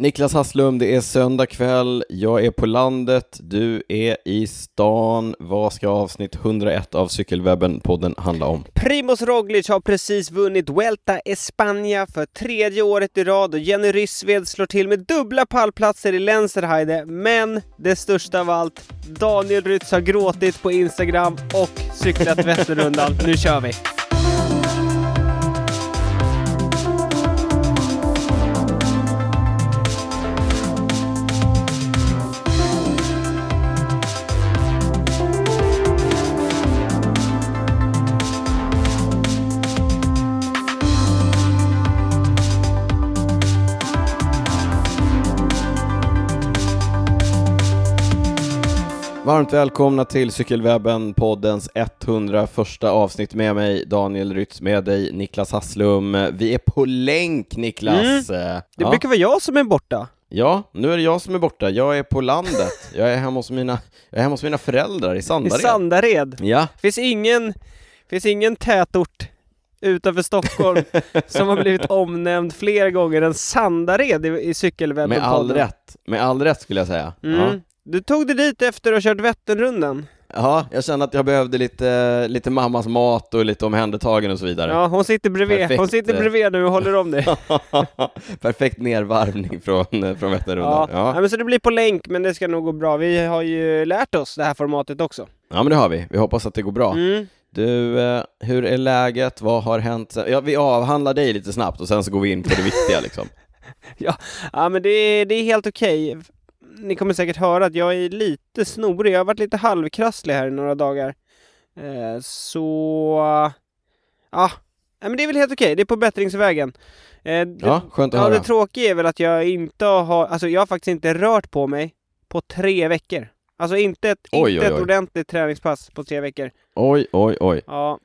Niklas Hasslum, det är söndag kväll, jag är på landet, du är i stan. Vad ska avsnitt 101 av Cykelwebben-podden handla om? Primoz Roglic har precis vunnit Vuelta España för tredje året i rad och Jenny Rissved slår till med dubbla pallplatser i Lenzerheide. Men det största av allt, Daniel Rytz har gråtit på Instagram och cyklat Vätternrundan. Nu kör vi! Varmt välkomna till Cykelwebben, poddens 101 avsnitt med mig Daniel Rytz, med dig Niklas Hasslum. Vi är på länk Niklas! Mm. Eh, Det ja. brukar vara jag som är borta. ja, nu är det jag som är borta. Jag är på landet. Jag är hemma hos mina, jag är hemma hos mina föräldrar i I Sandared. Sandared. Ja, Finns ingen, finns ingen tätort utanför Stockholm som har blivit omnämnd fler gånger än Sandared i, i cykelwebben med all rätt. Med all rätt skulle jag säga. Mm. Ja. Du tog dig dit efter att ha kört Vätternrundan. Ja, jag kände att jag behövde lite, lite mammas mat och lite omhändertagen och så vidare. Ja, hon sitter bredvid. Perfekt. Hon sitter bredvid nu och håller om dig. Perfekt nervarvning från, från Vätternrundan. Ja. Ja. Ja. men så det blir på länk, men det ska nog gå bra. Vi har ju lärt oss det här formatet också. ja, men det har vi. Vi hoppas att det går bra. Mm. Du, eh, hur är läget? Vad har hänt? Ja, vi avhandlar dig lite snabbt och sen så går vi in på det viktiga liksom. Ja, men det det är helt okej. Ni kommer säkert höra att jag är lite snorig. Jag har varit lite halvkrasslig här i några dagar. Eh, så... Ja, men det är väl helt okej. Det är på bättringsvägen. Eh, det, Ja, skönt att ja, höra. det tråkiga är väl att jag inte har... Alltså jag har faktiskt inte rört på mig på tre veckor. Alltså inte ett, Oj, inte oj, ett oj. ordentligt träningspass på tre veckor. Oj, oj, oj. Ja,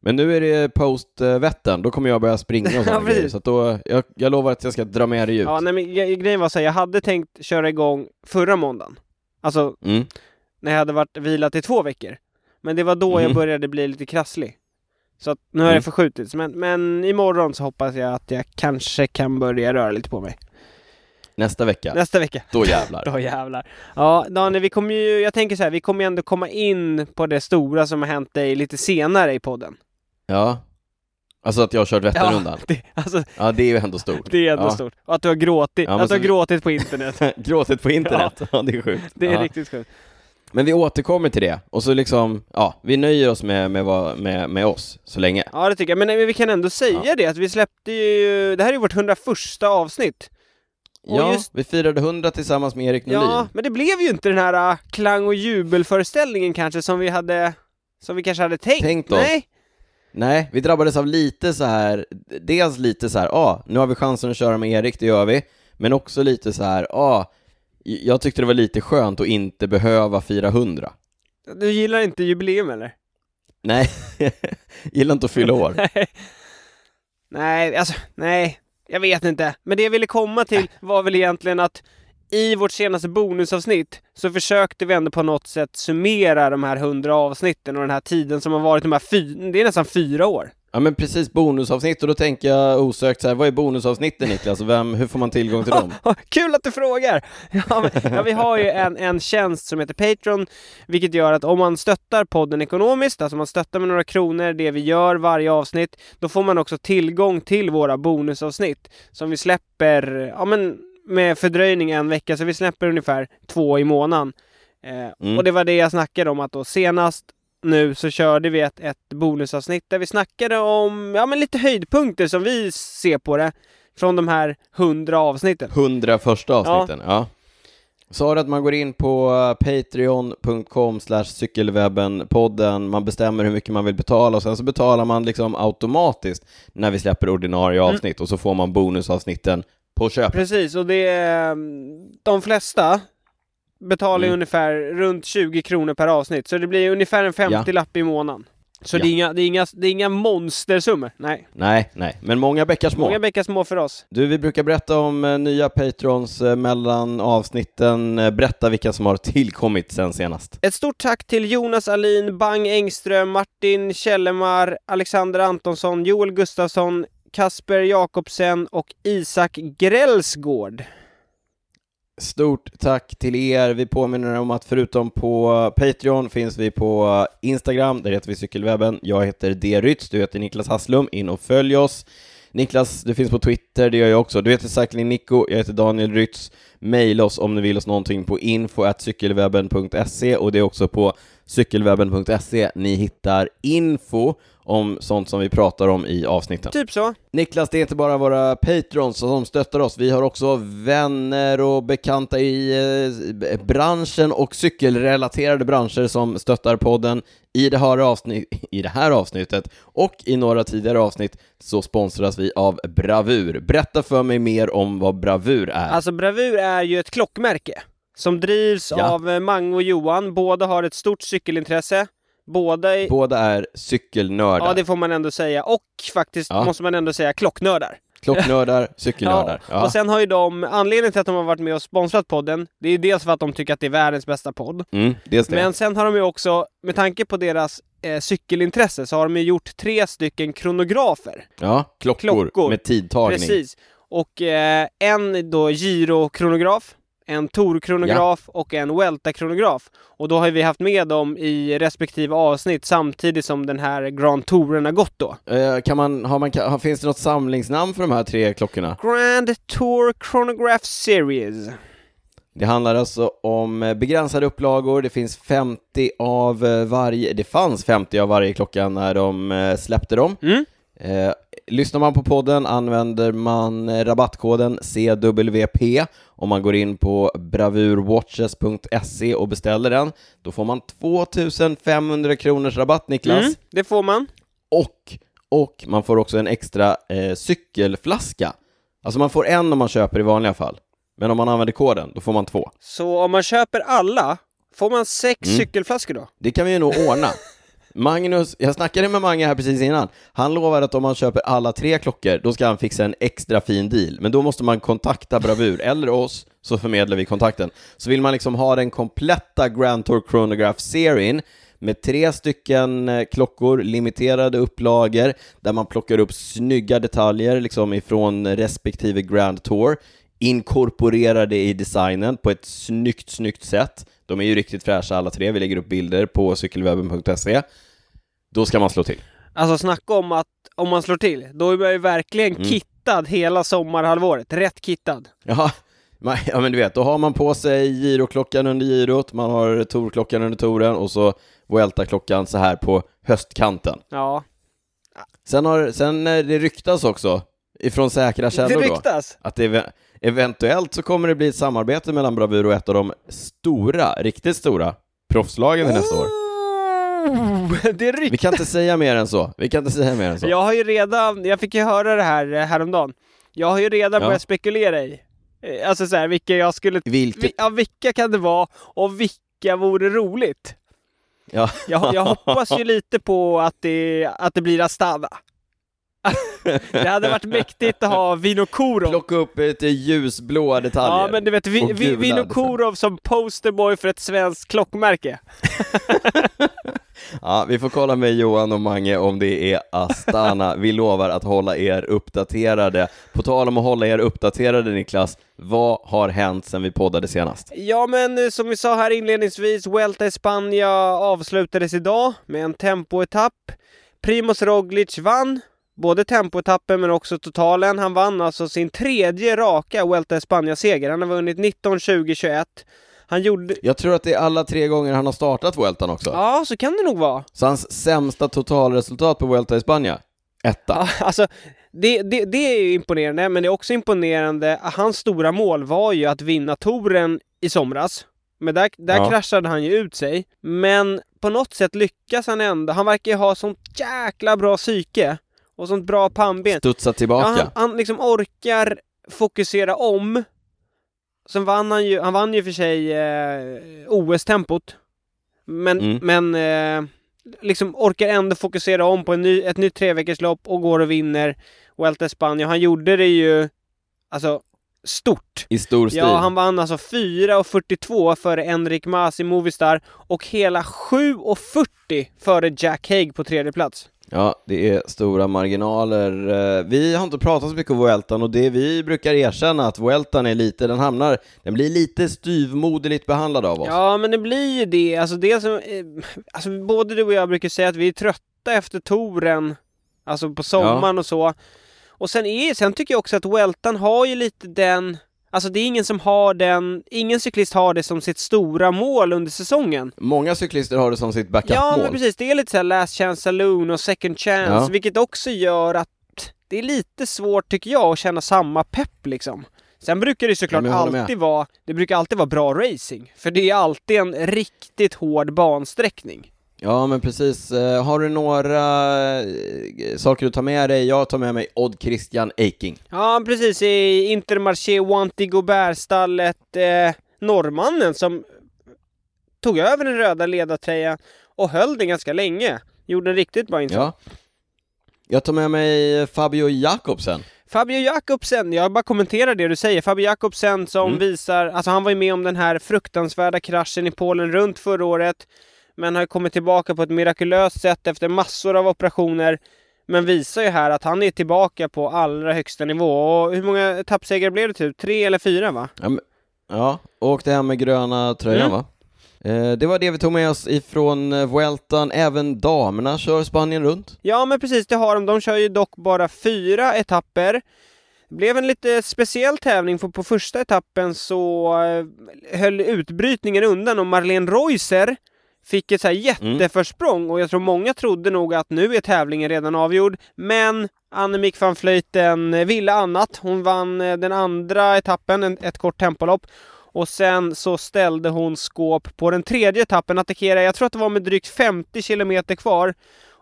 Men nu är det post-Vättern, då kommer jag börja springa och sådana grejer. Så att då, jag, jag lovar att jag ska dra med dig ut. ja nej, men gre- grejen var så här, jag hade tänkt köra igång förra måndagen. Alltså Mm. när jag hade varit vilat i två veckor. Men det var då jag Mhm. började bli lite krasslig. Så att nu har Mm. det förskjutits. Men, men imorgon så hoppas jag att jag kanske kan börja röra lite på mig. Nästa vecka, Nästa vecka. då jävlar. Då jävlar. Ja, Daniel, vi kommer ju, jag tänker så här, vi kommer ju ändå komma in på det stora som har hänt dig lite senare i podden. Ja. Alltså att jag har kört Vätternrundan. det, alltså, Ja, det är ju ändå stort. det är ändå Ja. stort. Och att du har gråtit, Ja, att du har gråtit på internet. Gråtit på internet. Ja, det är sjukt. Det är ja. riktigt sjukt. Men vi återkommer till det. Och så liksom, ja, vi nöjer oss med, med, vad- med, med oss så länge. Ja, det tycker jag. Men, men vi kan ändå säga det, att vi släppte ju, det här är ju vårt 101 avsnitt. Och Ja, just- vi firade 100 tillsammans med Erik Norlin. Ja, men det blev ju inte den här äh, klang och jubelföreställningen kanske som vi hade, som vi kanske hade tänkt. Tänkt oss. Nej, Nej, vi drabbades av lite så här, dels lite så här, ja, ah, nu har vi chansen att köra med Erik, det gör vi. Men också lite så här, ja, ah, jag tyckte det var lite skönt att inte behöva fira 100. du gillar inte jubileum eller? Nej, gillar inte att fylla år. Nej, alltså, nej, jag vet inte. Men det jag ville komma till var väl egentligen att i vårt senaste bonusavsnitt så försökte vi ändå på något sätt summera de här 100 avsnitten och den här tiden som har varit de här fy- det är nästan fyra år. Ja men precis, bonusavsnitt, och då tänker jag osökt så här, vad är bonusavsnitten Niklas? Vem, hur får man tillgång till dem? Kul att du frågar! Ja, men, ja, vi har ju en, en tjänst som heter Patreon, vilket gör att om man stöttar podden ekonomiskt, alltså man stöttar med några kronor, det vi gör varje avsnitt, då får man också tillgång till våra bonusavsnitt som vi släpper, ja men med fördröjning en vecka, så vi släpper ungefär två i månaden. Eh, Mm. Och det var det jag snackade om, att då senast nu så körde vi ett, ett bonusavsnitt där vi snackade om, ja men lite höjdpunkter som vi ser på det, från de här hundra avsnitten. 100 första avsnitten, ja. Sa du att man går in på patreon.com slash cykelwebben-podden, man bestämmer hur mycket man vill betala och sen så betalar man liksom automatiskt när vi släpper ordinarie Mm. avsnitt och så får man bonusavsnitten på köpet. Precis, och det är... De flesta betalar Mm. ungefär runt 20 kronor per avsnitt, så det blir ungefär en 50 lapp i månaden. Så Ja. det, är inga, det, är inga, det är inga monstersummor, nej. Nej, nej, men många bäckar små. Många bäckar små för oss. Du, vi brukar berätta om eh, nya patrons eh, mellan avsnitten. Eh, Berätta vilka som har tillkommit sen senast. Ett stort tack till Jonas Alin, Bang Engström, Martin Källemar, Alexander Antonsson, Joel Gustafsson, Kasper Jakobsen och Isak Grälsgård. Stort tack till er. Vi påminner om att förutom på Patreon finns vi på Instagram, där heter vi Cykelwebben. Jag heter D. Rytz, du heter Niklas Hasslum. In och följ oss. Niklas, du finns på Twitter, det gör jag också. Du heter Cycling Nico, jag heter Daniel Rytz. Maila oss om ni vill oss någonting på info.cykelwebben.se och det är också på cykelwebben.se ni hittar info om sånt som vi pratar om i avsnitten. Typ så. Niklas, det är inte bara våra patrons som stöttar oss, vi har också vänner och bekanta i eh, branschen och cykelrelaterade branscher som stöttar podden. I det, här avsnitt, I det här avsnittet och i några tidigare avsnitt så sponsras vi av Bravur. Berätta för mig mer om vad Bravur är. Alltså Bravur är ju ett klockmärke som drivs Ja. av eh, Mange och Johan. Båda har ett stort cykelintresse. Båda är, Båda är cykelnördar. ja det får man ändå säga, och faktiskt Ja. måste man ändå säga klocknördar. Klocknördar, cykelnördar. Ja. Och sen har ju de, anledningen till att de har varit med och sponsrat podden, det är ju dels för att de tycker att det är världens bästa podd. Mm. Men sen har de ju också, med tanke på deras eh, cykelintresse, så har de ju gjort tre stycken kronografer. Ja, klockor, Klockor. med tidtagning. Precis. Och eh, en då gyrokronograf, en Tor-kronograf och en Welta-kronograf. Och då har vi haft med dem i respektive avsnitt samtidigt som den här Grand Touren har gått då. Eh, kan man, har man, kan, finns det något samlingsnamn för de här tre klockorna? Grand Tour Chronograph Series. Det handlar alltså om eh, begränsade upplagor, det finns 50 av eh, varje, det fanns 50 av varje klocka när de eh, släppte dem. Mm. Eh, lyssnar man på podden använder man eh, rabattkoden CWP om man går in på bravurwatches.se och beställer den. Då får man 2500 kronors rabatt Niklas. Mm, det får man. Och, och man får också en extra eh, cykelflaska. Alltså man får en om man köper i vanliga fall. Men om man använder koden, då får man två. Så om man köper alla, får man sex Mm. cykelflaskor då? Det kan vi ju nog ordna. Magnus, jag snackade med Mange här precis innan. Han lovar att om man köper alla tre klockor, då ska han fixa en extra fin deal. Men då måste man kontakta Bravur, eller oss, så förmedlar vi kontakten. Så vill man liksom ha den kompletta Grand Tour Chronograph-serien med tre stycken eh, klockor, limiterade upplagor, där man plockar upp snygga detaljer liksom ifrån respektive Grand Tour, inkorporerar det i designen på ett snyggt, snyggt sätt. De är ju riktigt fräscha alla tre, vi lägger upp bilder på cykelwebben.se. Då ska man slå till. Alltså snacka om att om man slår till, då är man ju verkligen Mm. kittad hela sommarhalvåret. Rätt kittad. Ja, man, ja, men du vet, då har man på sig giroklockan under girot, man har torklockan under toren och så Vuelta-klockan så här på höstkanten. Ja. Sen, har, sen eh, det ryktas också, ifrån säkra Det källor då, ryktas. att det ev- eventuellt så kommer det bli ett samarbete mellan Bravur och ett av de stora, riktigt stora proffslagen till nästa år. Oh, det ryktas. Vi kan inte säga mer än så. Vi kan inte säga mer än så. Jag har ju redan, jag fick ju höra det här eh, häromdagen. Jag har ju redan Ja. börjat spekulera i, eh, alltså så här, vilka jag skulle, Vilket... vi, ja, vilka kan det vara och vilka vore roligt? Ja. Jag, jag hoppas ju lite på att det, att det blir Astana. det hade varit mäktigt att ha Vinokurov. Plocka upp lite ljusblåa detaljer. Ja men du vet, vi, vi, Vinokurov som posterboy för ett svenskt klockmärke. Ja, vi får kolla med Johan och Mange om det är Astana. Vi lovar att hålla er uppdaterade. På tal om att hålla er uppdaterade Niklas, vad har hänt sedan vi poddade senast? Ja men eh, som vi sa här inledningsvis, Vuelta Spanien avslutades idag med en tempoetapp. Primoz Roglic vann både tempoetappen men också totalen. Han vann alltså sin tredje raka Vuelta i Spanien-seger. Han har vunnit 19, 20, 21. Han gjorde... Jag tror att det är alla tre gånger han har startat Vueltan också. Ja, så kan det nog vara. Så hans sämsta totalresultat på Vuelta i Spanien? Etta. Ja, alltså, det, det, det är imponerande, men det är också imponerande. Hans stora mål var ju att vinna touren i somras. Men där, där Ja. kraschade han ju ut sig. Men på något sätt lyckas han ändå. Han verkar ju ha sånt jäkla bra psyke. Och sånt bra pannben. Studsa Ja, tillbaka. han, han liksom orkar fokusera om. Sen vann han ju, han vann ju för sig eh, OS-tempot. Men, Mm. men eh, liksom orkar ändå fokusera om på ny, ett nytt treveckorslopp och går och vinner Vuelta Spanien. Han gjorde det ju, alltså, stort. I stor stil. Ja, han vann alltså 4.42 före Enrik Mas i Movistar och hela 7.40 före Jack Haig på tredje plats. Ja, det är stora marginaler. Eh, vi har inte pratat så mycket om Vueltan och det vi brukar erkänna att Vueltan är lite, den hamnar, den blir lite styvmoderligt behandlad av oss. Ja, men det blir ju det. Alltså det som, eh, alltså både du och jag brukar säga att vi är trötta efter touren, alltså på sommaren ja. och så. Och sen, är, sen tycker jag också att Vueltan har ju lite den Alltså det är ingen som har den, ingen cyklist har det som sitt stora mål under säsongen. Många cyklister har det som sitt backup-mål. Ja, men precis. Det är lite såhär last chance saloon och second chance, ja. vilket också gör att det är lite svårt tycker jag att känna samma pepp liksom. Sen brukar det såklart ja, alltid vara, det brukar alltid vara bra racing. För det är alltid en riktigt hård bansträckning. Ja men precis, eh, har du några eh, saker du tar med dig? Jag tar med mig Odd Christian Eiking. Ja precis, i Intermarché Wanty Gobert-stallet, eh, norrmannen som tog över den röda ledartröjan och höll den ganska länge. Gjorde en riktigt bra insats. Ja. Jag tar med mig Fabio Jakobsen. Fabio Jakobsen, jag bara kommenterar det du säger. Fabio Jakobsen som mm. visar, alltså han var ju med om den här fruktansvärda kraschen i Polen runt förra året men har kommit tillbaka på ett mirakulöst sätt efter massor av operationer. Men visar ju här att han är tillbaka på allra högsta nivå. Och hur många etappsegrar blev det typ? Tre eller fyra va? Ja, men, ja och det här med gröna tröjan mm. va? Eh, det var det vi tog med oss ifrån eh, Vueltan, även damerna kör Spanien runt. Ja men precis, det har de. De kör ju dock bara fyra etapper. Det blev en lite speciell tävling för på första etappen så eh, höll utbrytningen undan och Marlene Reuser fick ett så här mm. jätteförsprång mm. och jag tror många trodde nog att nu är tävlingen redan avgjord. Men Annemiek van Vleuten ville annat. Hon vann eh, den andra etappen, ett kort tempolopp. Och sen så ställde hon skåp på den tredje etappen, attackerade, jag tror att det var med drygt 50 kilometer kvar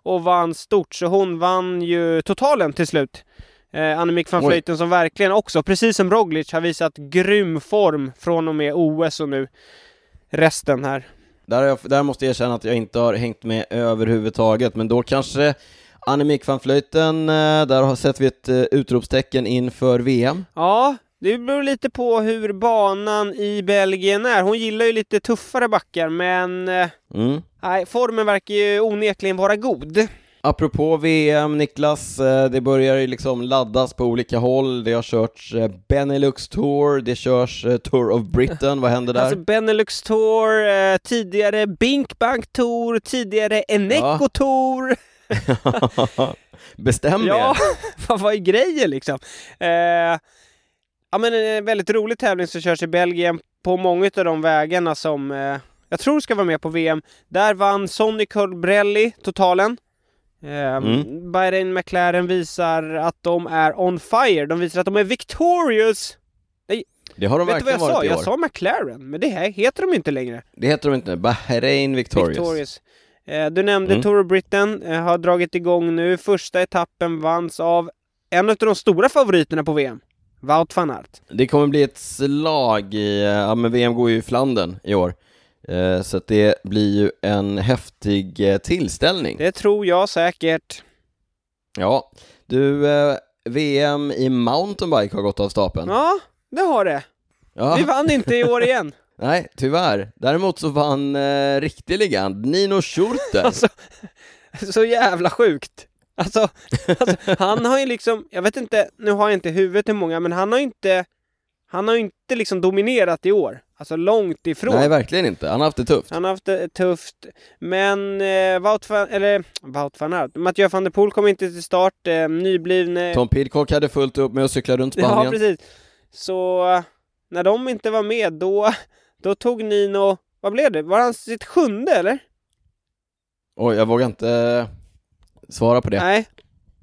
och vann stort, så hon vann ju totalen till slut. Eh, Annemiek van Vleuten som verkligen också, precis som Roglic, har visat grym form från och med OS och nu resten här. Där, jag, där måste jag erkänna att jag inte har hängt med överhuvudtaget, men då kanske Annemiek van Vleuten, eh, där har sett vi ett eh, utropstecken inför VM. Ja, det beror lite på hur banan i Belgien är. Hon gillar ju lite tuffare backar, men eh, mm. nej, formen verkar ju onekligen vara god. Apropå VM, Niklas, eh, det börjar ju liksom laddas på olika håll. Det har körts eh, Benelux Tour, det körs eh, Tour of Britain, vad händer där? Alltså Benelux Tour, tidigare Bink Bank Tour, tidigare Eneco ja. Tour. Bestäm er! Ja, vad är grejen liksom? Eh, ja men en väldigt rolig tävling som körs i Belgien på många av de vägarna som eh, jag tror ska vara med på VM. Där vann Sonny Colbrelli totalen. Ehm, mm. Bahrain McLaren visar att de är on fire. De visar att de är victorious. Nej, det har de vet verkligen varit sa? i år. Jag sa McLaren, men det här heter de inte längre. Det heter de inte. Bahrain victorious. victorious. Eh, du nämnde mm. Tour of Britain, eh, har dragit igång nu. Första etappen vanns av en av de stora favoriterna på VM. Wout van Aert. Det kommer bli ett slag i, ja men VM går ju i Flandern i år. Eh, så att det blir ju en häftig eh, tillställning. Det tror jag säkert. Ja, du, eh, VM i mountainbike har gått av stapeln. Ja, det har det. Ja. Vi vann inte i år igen. Nej, tyvärr. Däremot så vann eh, legend, Nino Schurter. alltså, så jävla sjukt. Alltså, alltså, han har ju liksom, jag vet inte, nu har jag inte huvudet hur många, men han har ju inte, han har ju inte liksom dominerat i år. Alltså långt ifrån. Nej, verkligen inte. Han har haft det tufft. Han har haft det tufft. Men eh, Wout van, eller Wout van Aert, Mathieu van der Poel kom inte till start. Eh, nyblivne... Tom Pidcock hade fullt upp med att cykla runt Spanien. Ja, precis. Så när de inte var med, då, då tog Nino, vad blev det? Var han sitt sjunde eller? Oj, jag vågar inte eh, svara på det. Nej,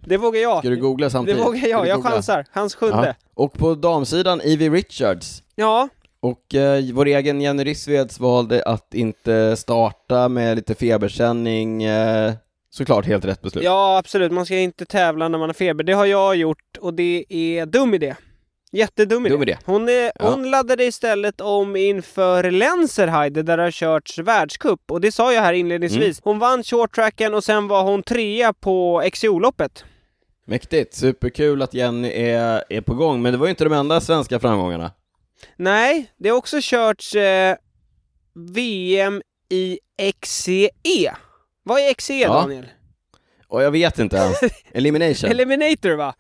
det vågar jag. Ska du googla samtidigt? Det vågar jag, jag chansar. Hans sjunde. Aha. Och på damsidan, Evie Richards. Ja, och eh, vår egen Jenny Rissveds valde att inte starta med lite feberkänning. Eh, såklart helt rätt beslut. Ja, absolut. Man ska inte tävla när man har feber. Det har jag gjort och det är dum idé. Jättedum idé. Dum idé. Hon, är, ja. hon laddade istället om inför Lenzerheide där det har körts världscup och det sa jag här inledningsvis. Mm. Hon vann shorttracken och sen var hon trea på XCO-loppet. Mäktigt, superkul att Jenny är, är på gång, men det var ju inte de enda svenska framgångarna. Nej, det har också körts eh, VM i XCE. Vad är XCE, ja. Daniel? Och jag vet inte. Elimination. Eliminator va?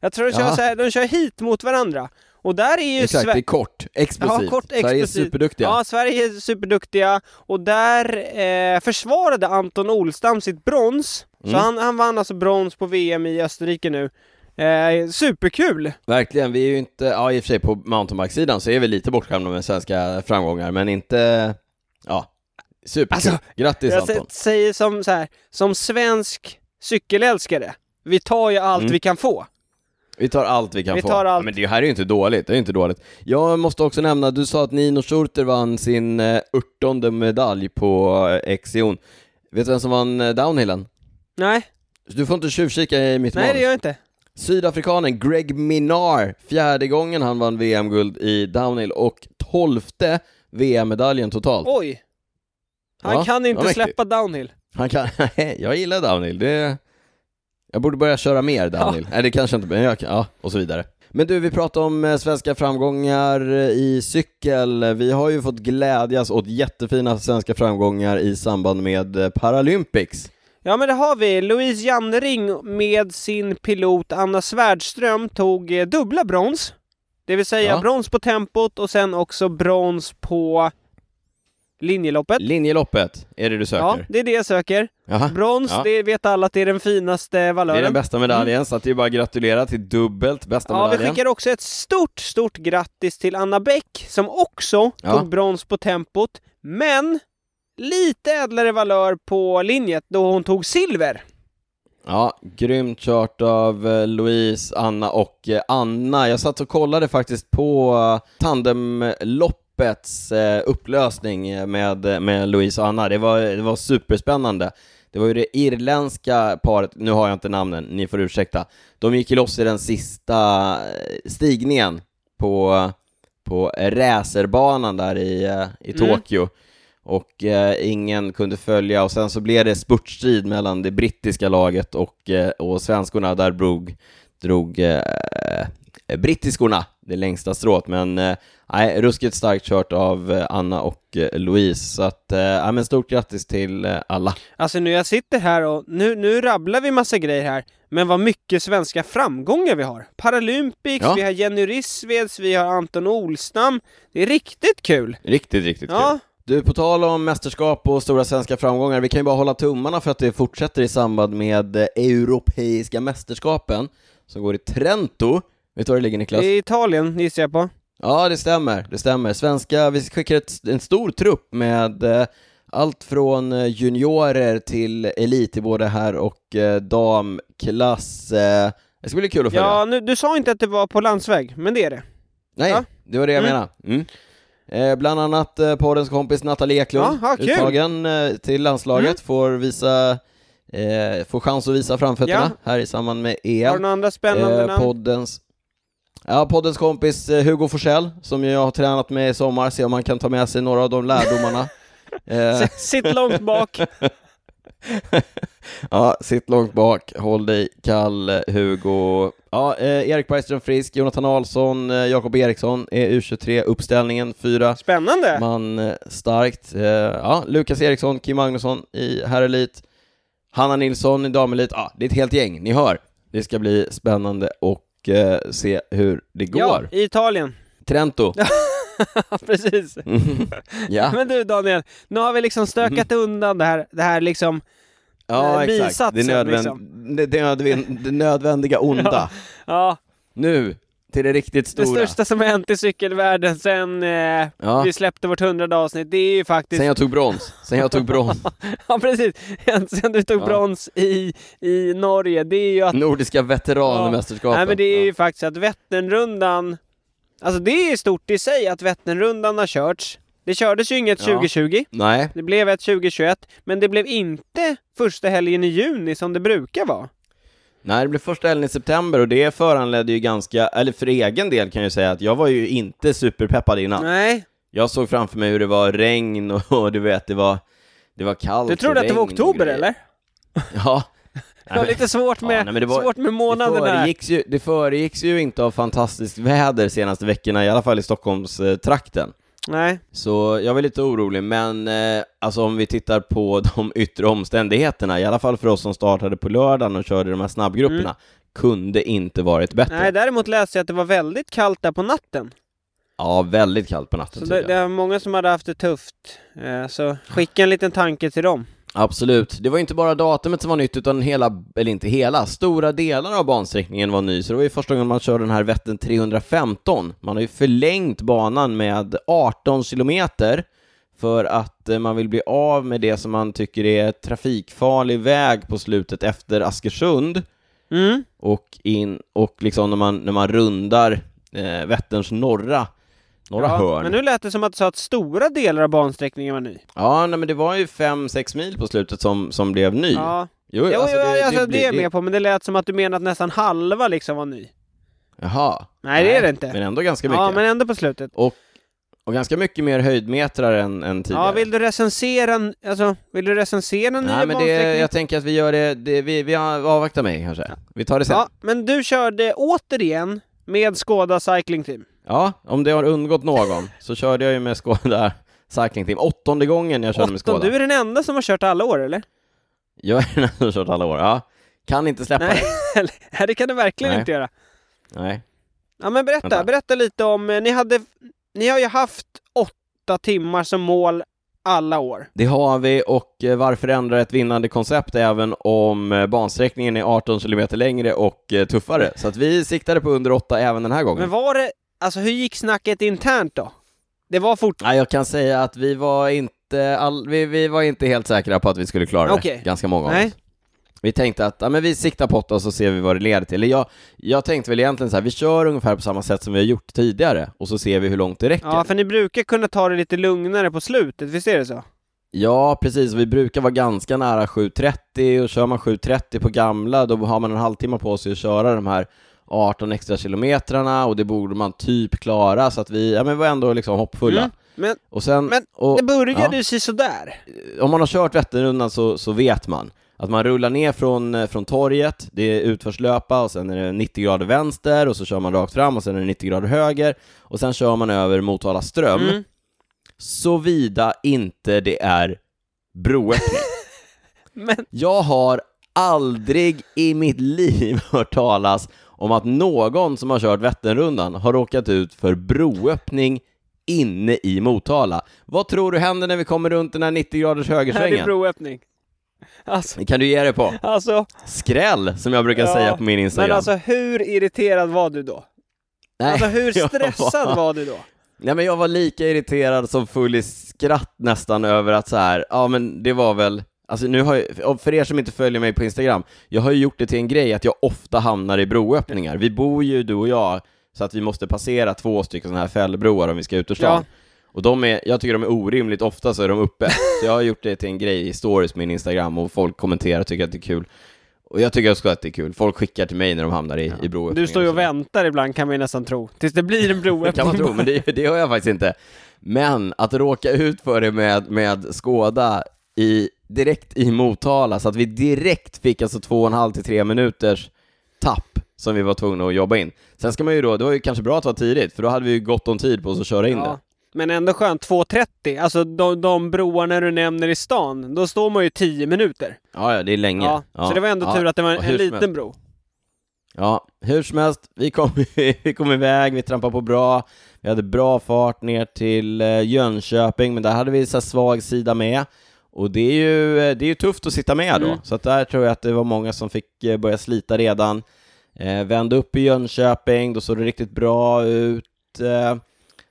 Jag tror de kör, så här, de kör hit mot varandra. Och där är ju Exakt, Sve- det är kort, explosivt. Ja, kort, Sverige är explosivt. superduktiga. Ja, Sverige är superduktiga och där eh, försvarade Anton Olstam sitt brons. Så Mm. han, han vann alltså brons på VM i Österrike nu. Eh, superkul! Verkligen, vi är ju inte, ja i och för sig på mountainbike-sidan så är vi lite bortskämda med svenska framgångar, men inte, ja, superkul. Alltså, Grattis Jag Anton. sä- säger som så här, som svensk cykelälskare, vi tar ju allt Mm. vi kan få. Vi tar allt vi kan Vi få. tar allt. Men det här är ju inte dåligt, det är ju inte dåligt. Jag måste också nämna, du sa att Nino Schurter vann sin eh, 18 medalj på eh, Exion. Vet du vem som vann eh, downhillen? Nej, Du får inte tjuvkika i mitt nej det manus. gör jag inte. Sydafrikanen Greg Minar, fjärde gången han vann VM-guld i downhill och tolfte VM-medaljen totalt. Oj! Han Ja, kan inte släppa downhill. Han kan, nej, jag gillar downhill, det... Jag borde börja köra mer downhill. Nej, det kanske inte, men jag kan, ja, och så vidare. Men du, vi pratar om eh, svenska framgångar eh, i cykel. Vi har ju fått glädjas åt jättefina svenska framgångar i samband med eh, Paralympics. Ja men det har vi. Louise Jannering med sin pilot Anna Svärdström tog eh, dubbla brons. Det vill säga Ja. brons på tempot och sen också brons på linjeloppet. Linjeloppet är det du söker? Ja, det är det jag söker. Jaha. Brons, Ja. det vet alla att det är den finaste Det är valören. den bästa medaljen, så att det är bara att gratulera till dubbelt bästa Ja, vi medaljen. skickar också ett stort, stort grattis till Anna Bäck som också Ja. tog brons på tempot, men lite ädlare valör på linjet då hon tog silver. Ja, grymt kört av eh, Louise, Anna och eh, Anna. Jag satt och kollade faktiskt på eh, tandemloppets upplösning med, med Louise och Anna. Det var, det var superspännande. Det var ju det irländska paret, nu har jag inte namnen, ni får ursäkta. De gick ju loss i den sista stigningen på, på racerbanan där i, i Mm. Och eh, ingen kunde följa och sen så blev det spurtstrid mellan det brittiska laget och, eh, och svenskorna, där drog, drog eh, brittiskorna det längsta strået, men eh, nej, ruskigt starkt kört av eh, Anna och eh, Louise, så att, eh, men stort grattis till alla. Alltså nu jag sitter här och nu, nu rabblar vi massa grejer här, men vad mycket svenska framgångar vi har. Paralympics, Ja. vi har Jenny Rissveds, vi har Anton Olstam. Det är riktigt kul! Riktigt, riktigt Ja, kul. Du, på tal om mästerskap och stora svenska framgångar, vi kan ju bara hålla tummarna för att det fortsätter i samband med eh, Europeiska mästerskapen som går i Trento. Vet du var det ligger Niklas? är Italien gissar jag på. Ja, det stämmer, det stämmer. Svenska, vi skickar ett, en stor trupp med eh, allt från eh, juniorer till elit i både herr och eh, damklass. Eh, det ska bli kul att följa. Ja, nu, du sa inte att det var på landsväg, men det är det. Nej, ja. det var det jag Mm. menade. Mm. Eh, bland annat eh, poddens kompis Nathalie Eklund, kul. uttagen eh, till landslaget, Mm. får visa eh, får chans att visa framfötterna här i samband med EM. Har du några andra spännande namn? poddens, ja, poddens kompis eh, Hugo Forsell, som jag har tränat med i sommar, se om han kan ta med sig några av de lärdomarna. eh, S- Sitt långt bak. ja, sitt långt bak, håll dig kall eh, Hugo. Ja, eh, Erik Bergström Frisk, Jonathan Ahlsson, eh, Jakob Eriksson är U23-uppställningen, fyra Spännande! man eh, starkt. Eh, ja, Lukas Eriksson, Kim Magnusson i herrelit, Hanna Nilsson i damelit. Ja, det är ett helt gäng, ni hör. Det ska bli spännande och eh, se hur det Ja, går. i Italien. Trento. Precis. ja, Men du Daniel, nu har vi liksom stökat undan det här, det här liksom ja eh, exakt. Det, nödvänd... liksom. det, det, det nödvändiga onda. Ja, Nu, till det riktigt det stora. största som hänt i cykelvärlden sen eh, Ja. vi släppte vårt hundrade avsnitt, det är ju faktiskt... Sen jag tog brons. Sen jag tog brons. Ja precis, sen du tog Ja. brons i, i Norge, det är ju att... Nordiska veteranmästerskapen. Nej men det är ju Ja. faktiskt att Vätternrundan, alltså det är stort i sig att Vätternrundan har körts. Det kördes ju inget Ja. 2020, Nej, det blev ett 2021, men det blev inte första helgen i juni som det brukar vara. Nej, det blev första helgen i september och det föranledde ju ganska, eller för egen del kan jag ju säga att jag var ju inte superpeppad innan. Nej, Jag såg framför mig hur det var regn och, och du vet, det var, det var kallt du trodde att det var oktober eller? Ja. Det var lite svårt med, Ja, nej, det var- svårt med Det månaderna. här. föregicks, ju, det föregicks ju inte av fantastiskt väder senaste veckorna, i alla fall i Stockholmstrakten. Nej. Så jag var lite orolig, men eh, alltså om vi tittar på de yttre omständigheterna, i alla fall för oss som startade på lördagen och körde de här snabbgrupperna, Mm. kunde inte varit bättre. Nej, däremot läste jag att det var väldigt kallt där på natten. Ja, väldigt kallt på natten Så det, det är många som hade haft det tufft. Eh, så skicka en liten tanke till dem. Absolut. Det var inte bara datumet som var nytt, utan hela, eller inte hela, stora delar av bansträckningen var ny. Så det var ju första gången man körde den här Vättern 315. Man har ju förlängt banan med 18 kilometer för att eh, man vill bli av med det som man tycker är trafikfarlig väg på slutet efter Askersund Mm. och in och liksom när man, när man rundar eh, Vätterns norra, norra Ja, hörn. Men nu lät det som att du sa att stora delar av bansträckningen var ny. Ja, nej, men det var ju 5-6 mil på slutet som, som blev ny. Ja, Jo, jo, alltså, jo, det, alltså, det, blir- är jag med på, men det lät som att du menar att nästan halva liksom var ny. Jaha. Nej, det är det inte. Men ändå ganska mycket. Ja, men ändå på slutet. och, och ganska mycket mer höjdmetrar än, än tidigare. Ja, vill du recensera, alltså, vill du recensera nya Nej, men det, jag tänker att vi gör det, det vi, vi avvaktar mig kanske. Vi tar det sen. Ja, men du körde återigen med Skoda Cycling Team. Ja, om det har undgått någon så körde jag ju med Skoda Cycling Team. Åttonde gången jag körde med Åtton, Skoda. du är den enda som har kört alla år, eller? Jag är den som har kört alla år. Ja. Kan inte släppa Nej, det. Nej, det kan du verkligen Nej. inte göra. Nej. Ja, men berätta, Vänta. berätta lite om, eh, ni hade, ni har ju haft åtta timmar som mål alla år. Det har vi och eh, varför ändra ett vinnande koncept även om eh, bansträckningen är 18 kilometer längre och tuffare? Så att vi siktade på under 8 även den här gången. Men var det, alltså hur gick snacket internt då? Det var fort... Nej, jag kan säga att vi var inte, all, vi, vi var inte helt säkra på att vi skulle klara det, ganska många av oss. Vi tänkte att ja, men vi siktar på åtta och så ser vi vad det leder till. Jag, jag tänkte väl egentligen så här, vi kör ungefär på samma sätt som vi har gjort tidigare och så ser vi hur långt det räcker. Ja, för ni brukar kunna ta det lite lugnare på slutet, visst är det så? Ja, precis. Vi brukar vara ganska nära 7.30 och kör man 7.30 på gamla då har man en halvtimme på sig att köra de här 18 extra kilometrarna och det borde man typ klara så att vi, ja men var ändå liksom hoppfulla. Mm. Men Och sen, Men och, det började ja. ju sig sådär. om man har kört Vätternrundan så, så vet man att man rullar ner från, eh, från torget, det är utförslöpa och sen är det 90 grader vänster och så kör man rakt fram och sen är det 90 grader höger och sen kör man över Motala ström, Mm. såvida inte det är broöppning. Men, Jag har aldrig i mitt liv hört talas om att någon som har kört Vätternrundan har råkat ut för broöppning inne i Motala. Vad tror du händer när vi kommer runt den här 90 graders här är högersvängen? broöppning. Alltså, Kan du ge det på? alltså, Skräll, som jag brukar Ja, säga på min Instagram. men alltså hur irriterad var du då? Nej, Alltså hur stressad var du då? Nej men jag var lika irriterad som full i skratt nästan över att så här, ja men det var väl, alltså nu har jag, för er som inte följer mig på Instagram, jag har ju gjort det till en grej att jag ofta hamnar i broöppningar. Vi bor ju, du och jag, så att vi måste passera två stycken sådana här fällbroar om vi ska ut ur stan. Och de är, jag tycker de är orimligt ofta så är de uppe. Så jag har gjort det till en grej i stories på min Instagram och folk kommenterar och tycker att det är kul. Och jag tycker också att det är kul. Folk skickar till mig när de hamnar i, i broöppningar. Du står ju och väntar ibland kan man ju nästan tro. Tills det blir en broöppning. kan man tro, men det, det gör jag faktiskt inte. Men att råka ut för det med, med Skåda i, direkt i Motala, så att vi direkt fick alltså två och en halv till tre minuters tapp som vi var tvungna att jobba in. Sen ska man ju då, det var ju kanske bra att vara tidigt, för då hade vi ju gott om tid på oss att köra in Ja. Men ändå skönt, 2.30. Alltså de, de broarna du nämner i stan, då står man ju 10 minuter. det. Ja, ja, det är länge. Ja, så det var ändå ja. tur att det var Ja, en, en liten helst. bro. Ja, hur som helst, vi kom, vi kom iväg, vi trampade på bra, vi hade bra fart ner till eh, Jönköping, men där hade vi så svag sida med. Och det är ju, eh, det är ju tufft att sitta med då, Mm. så att där tror jag att det var många som fick eh, börja slita redan. Eh, vände upp i Jönköping, då såg det riktigt bra ut. Eh,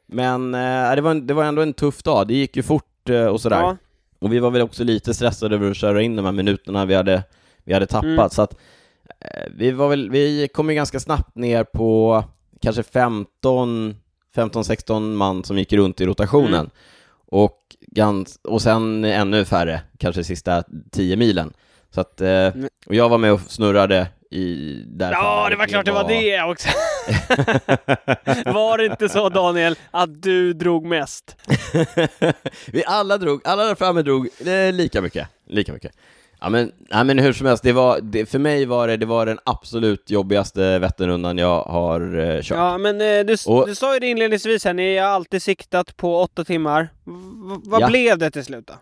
men eh, det, var en, det var ändå en tuff dag, det gick ju fort eh, och sådär. Ja. Och vi var väl också lite stressade över att köra in de här minuterna vi hade, vi hade tappat, Mm. så att eh, vi var väl, vi kom ju ganska snabbt ner på kanske 15, 15-16 man som gick runt i rotationen. Mm. Och, gans, och sen ännu färre, kanske sista 10 milen. Så att, eh, och jag var med och snurrade i där Ja, det var klart det var det också. var det inte så Daniel, att du drog mest? vi alla drog, alla där framme drog eh, lika mycket, lika mycket. Ja men, nej, men hur som helst, det var, det, för mig var det, det var den absolut jobbigaste Vätternrundan jag har eh, kört. Ja, men eh, du, Och- du sa ju det inledningsvis här, ni har alltid siktat på åtta timmar. V- vad Ja. blev det till slut då?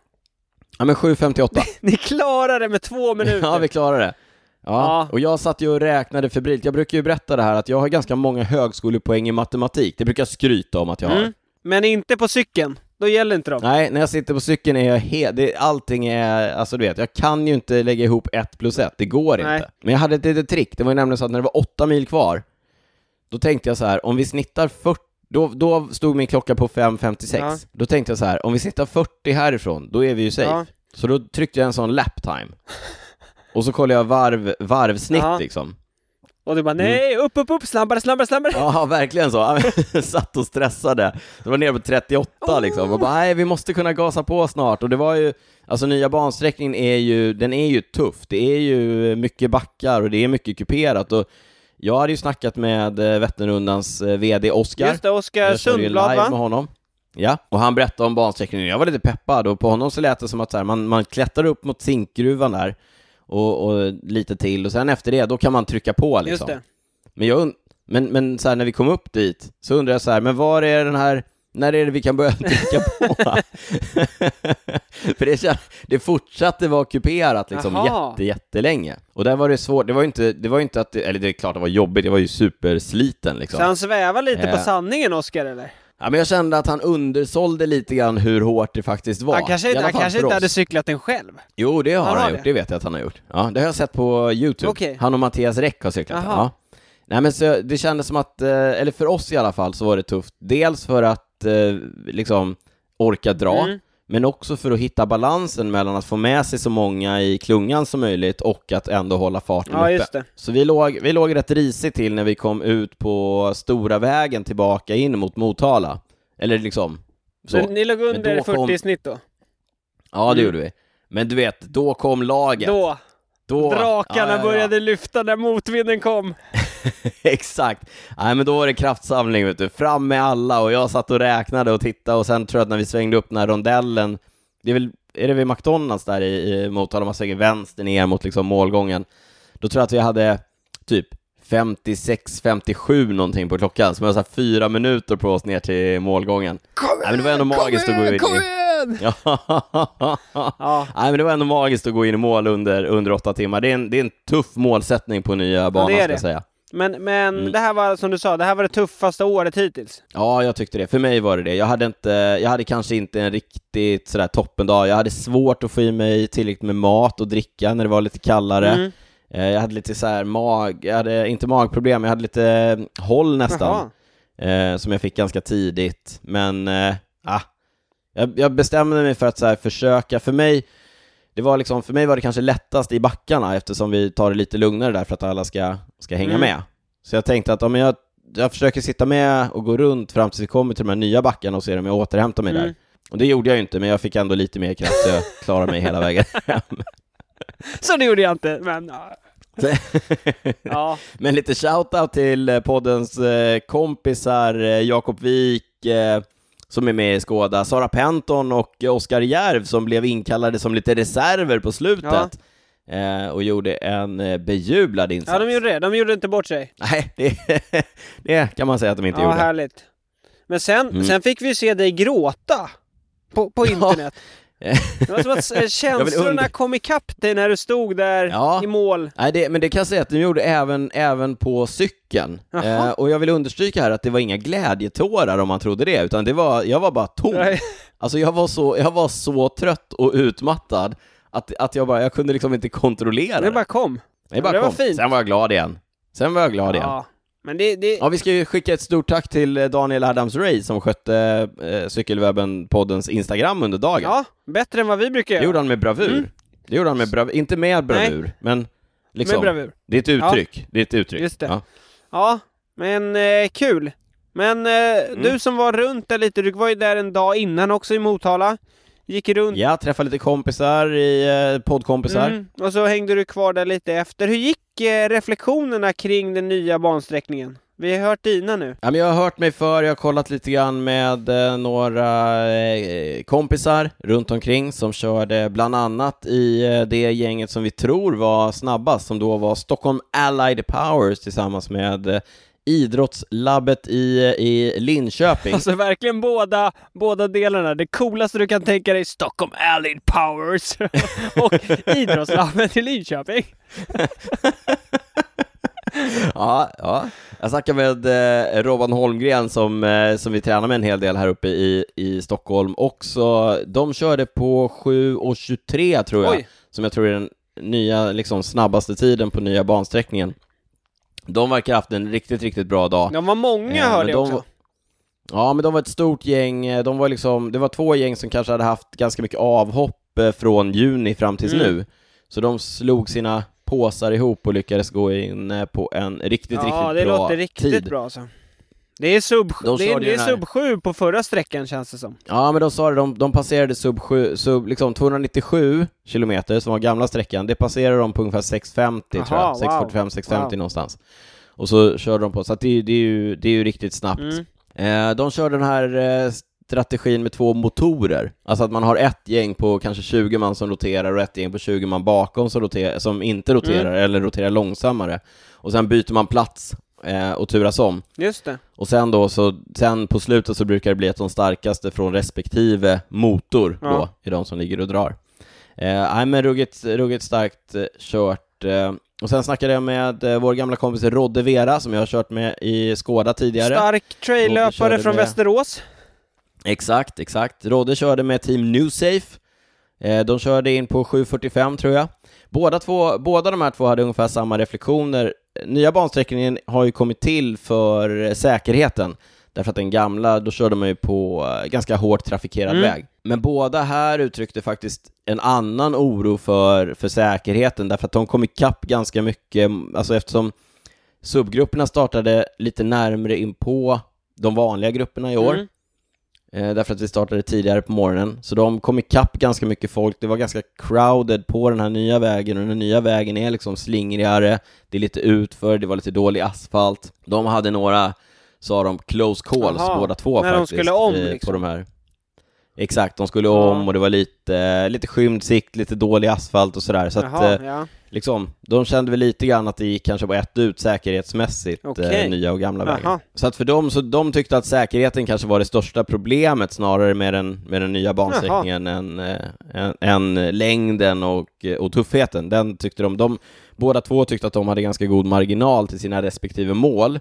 Ja men 7.58. Ni klarade det med två minuter! ja, vi klarade det. Ja, Ja. och jag satt ju och räknade febrilt. Jag brukar ju berätta det här att jag har ganska många högskolepoäng i matematik. Det brukar jag skryta om att jag har. Mm. Men inte på cykeln, då gäller inte de. Nej, när jag sitter på cykeln är jag helt... Allting är... Alltså du vet, jag kan ju inte lägga ihop ett plus ett. Det går Nej. inte. Men jag hade ett litet trick. Det var ju nämligen så att när det var åtta mil kvar, då tänkte jag så här, om vi snittar 40... Då, då stod min klocka på 5.56. Ja. Då tänkte jag så här, om vi snittar 40 härifrån, då är vi ju safe. Ja. Så då tryckte jag en sån lap time. Och så kollade jag varv, varvsnitt Ja. liksom. Och du bara nej, upp, upp, upp, snabbare, snabbare, snabbare! Ja, verkligen så. Satt och stressade. Det var nere på 38 liksom. Och bara, nej, vi måste kunna gasa på snart. Och det var ju, alltså nya bansträckningen är ju, den är ju tuff. Det är ju mycket backar och det är mycket kuperat. Och jag hade ju snackat med eh, Vätternrundans eh, VD Oskar. Just det, Oskar Sundblad live med va? honom. Ja, och han berättade om bansträckningen. Jag var lite peppad och på honom så lät det som att så här, man, man klättrar upp mot zinkgruvan där och, och lite till och sen efter det, då kan man trycka på liksom. Just det. Men, jag men, men så här, när vi kom upp dit så undrar jag så här, men var är den här, när är det vi kan börja trycka på? För det, det fortsatte vara kuperat liksom jätte, jättelänge. Och där var det svårt, det var ju inte, det var inte att, det, eller det är klart det var jobbigt, det var ju supersliten liksom. Så han svävar lite på Eh. sanningen, Oskar, eller? Ja, men jag kände att han undersålde lite grann hur hårt det faktiskt var. Han kanske inte, han kanske inte hade cyklat den själv. Jo, det har Han han, har gjort. det? Det vet jag att han har gjort. Ja, det har jag sett på YouTube. Okej. Han och Mattias Räck har cyklat den. Jaha. Ja. Nej, men så det kändes som att, eh, eller för oss i alla fall, så var det tufft. Dels för att eh, liksom orka dra, Mm. Men också för att hitta balansen mellan att få med sig så många i klungan som möjligt och att ändå hålla farten Ja, uppe. just det. Så vi låg, vi låg rätt risigt till när vi kom ut på stora vägen tillbaka in mot Motala. Eller liksom, så. Så ni låg under då 40 kom- i snitt då? Ja, det Mm. gjorde vi. Men du vet, då kom laget. Då, Då, drakarna ja, ja. började lyfta när motvinden kom. Exakt. Nej, men då var det kraftsamling, vet du. Fram med alla och jag satt och räknade och tittade och sen tror jag att när vi svängde upp den här rondellen, det är väl, är det vid McDonalds där i, i Motala, man svänger vänster ner mot liksom målgången, då tror jag att vi hade typ 56-57 någonting på klockan, så vi har så här fyra minuter på oss ner till målgången. Kom Nej, men det var ändå magiskt att gå in Kom igen! Ja. Ja, Nej, men det var ändå magiskt att gå in i mål under, under åtta timmar. Det är, en, det är en tuff målsättning på nya banan, det är ska jag säga. Men, men Mm. det här var som du sa, det här var det tuffaste året hittills. Ja, jag tyckte det. För mig var det det. Jag hade, inte, jag hade kanske inte en riktigt sådär toppendag. Jag hade svårt att få i mig tillräckligt med mat och dricka när det var lite kallare. Mm. Eh, Jag hade lite så här mag, jag hade inte magproblem, jag hade lite eh, håll nästan. Eh, som jag fick ganska tidigt. Men, eh, ah, jag, jag bestämde mig för att så här, försöka, för mig, det var liksom, för mig var det kanske lättast i backarna eftersom vi tar det lite lugnare där för att alla ska, ska hänga Mm. med. Så jag tänkte att om jag, jag försöker sitta med och gå runt fram tills vi kommer till de här nya backarna och se om jag återhämtar mig Mm. där. Och det gjorde jag ju inte, men jag fick ändå lite mer kraft så jag klarade mig hela vägen hem. Så det gjorde jag inte, men... ja. Men lite shoutout till eh, poddens eh, kompisar eh, Jakob Wik som är med i Skåda, Sara Penton och Oskar Järv som blev inkallade som lite reserver på slutet eh, och gjorde en eh, bejublad insats. ja, de gjorde det. De gjorde inte bort sig. Nej, det, det kan man säga att de inte Ja, gjorde. härligt. Men sen, Mm. sen fick vi se dig gråta på, på internet. Det var som att eh, känslorna kom ikapp dig när du stod där Ja. i mål. Nej, det, men det kan jag säga att de gjorde även, även på cykeln. Eh, och jag vill understryka här att det var inga glädjetårar om man trodde det, utan det var, jag var bara tom. Nej. Alltså jag var så, jag var så trött och utmattad att, att jag bara, jag kunde liksom inte kontrollera Det bara kom. det. bara det var kom. fint. Sen var jag glad igen. Sen var jag glad igen. Ja, men det... det Ja, vi ska ju skicka ett stort tack till eh, Daniel Adams-Ray som skötte eh, Cykelwebben-poddens Instagram under dagen. ja, bättre än vad vi brukar Det göra. gjorde han med bravur. Mm. Det gjorde han med bravur, inte med bravur, men liksom, Med bravur. det är ett uttryck. Det är ett uttryck. Just det. Ja. Ja, men eh, kul. Men eh, Mm. du som var runt där lite, du var ju där en dag innan också i Motala. Gick runt. Ja, träffade lite kompisar, i, eh, poddkompisar. Mm, och så hängde du kvar där lite efter. Hur gick eh, reflektionerna kring den nya bansträckningen? Vi har hört dina nu. Ja, men jag har hört mig för, jag har kollat lite grann med eh, några eh, kompisar runt omkring som körde bland annat i eh, det gänget som vi tror var snabbast, som då var Stockholm Allied Powers tillsammans med eh, idrottslabbet i, i Linköping. Alltså verkligen båda, båda delarna. Det coolaste du kan tänka dig, Stockholm Allied Powers och idrottslabbet i Linköping. ja, ja. Jag snackade med eh, Robban Holmgren som, eh, som vi tränar med en hel del här uppe i, i Stockholm också. De körde på 7.23 tror jag, Oj. som jag tror är den nya, liksom snabbaste tiden på nya bansträckningen. De verkar ha haft en riktigt, riktigt bra dag. De var många Eh, hörde jag också. Ja, men de var ett stort gäng. eh, De var liksom, det var två gäng som kanske hade haft ganska mycket avhopp eh, från juni fram tills Mm. nu. Så de slog sina påsar ihop och lyckades gå in eh, på en riktigt, Ja, riktigt det bra låter riktigt tid. bra alltså. Det är sub, De det är, körde det ju är den här- sub 7 på förra sträckan känns det som. Ja, men de sa det, de, de passerade sub, 7, sub liksom 297 kilometer, som var gamla sträckan, det passerade de på ungefär 650 tror Aha, jag, wow. 645, 650 Wow. någonstans. Och så körde de på, så att det, det, är ju, det är ju riktigt snabbt. Mm. Eh, de körde den här eh, strategin med två motorer, alltså att man har ett gäng på kanske 20 man som roterar och ett gäng på 20 man bakom som, roterar, som inte roterar Mm. eller roterar långsammare. Och sen byter man plats eh, och turas om. Just det. Och sen då, så, sen på slutet så brukar det bli att de starkaste från respektive motor Ja. då, är de som ligger och drar. Eh, nej men ruggigt, ruggigt starkt eh, kört. Eh, och sen snackade jag med eh, vår gamla kompis Rodde Vera, som jag har kört med i Skåda tidigare. Stark traillöpare från med- Västerås. Exakt, exakt. Rodde körde med Team Newsafe. Eh, de körde in på 7.45 tror jag. Båda, två, båda de här två hade ungefär samma reflektioner. Nya bansträckningen har ju kommit till för säkerheten. Därför att den gamla, då körde man ju på eh, ganska hårt trafikerad Mm. väg. Men båda här uttryckte faktiskt en annan oro för, för säkerheten, därför att de kom ikapp ganska mycket, alltså eftersom subgrupperna startade lite närmre in på de vanliga grupperna i år. Mm. Eh, därför att vi startade tidigare på morgonen. Så de kom ikapp ganska mycket folk. Det var ganska crowded på den här nya vägen och den nya vägen är liksom slingrigare. Det är lite utför, det var lite dålig asfalt. De hade några, sa de, close calls Jaha, båda två faktiskt. om, eh, liksom. På de här. Exakt, de skulle Ja. om och det var lite, lite skymd sikt, lite dålig asfalt och sådär. Så att, Jaha, eh, ja. liksom, de kände väl lite grann att det gick kanske på ett ut säkerhetsmässigt, eh, nya och gamla. Jaha. Så att för dem, så de tyckte att säkerheten kanske var det största problemet snarare med den, med den nya bansträckningen än, eh, än, än längden och, och tuffheten. Den tyckte de, de, båda två tyckte att de hade ganska god marginal till sina respektive mål.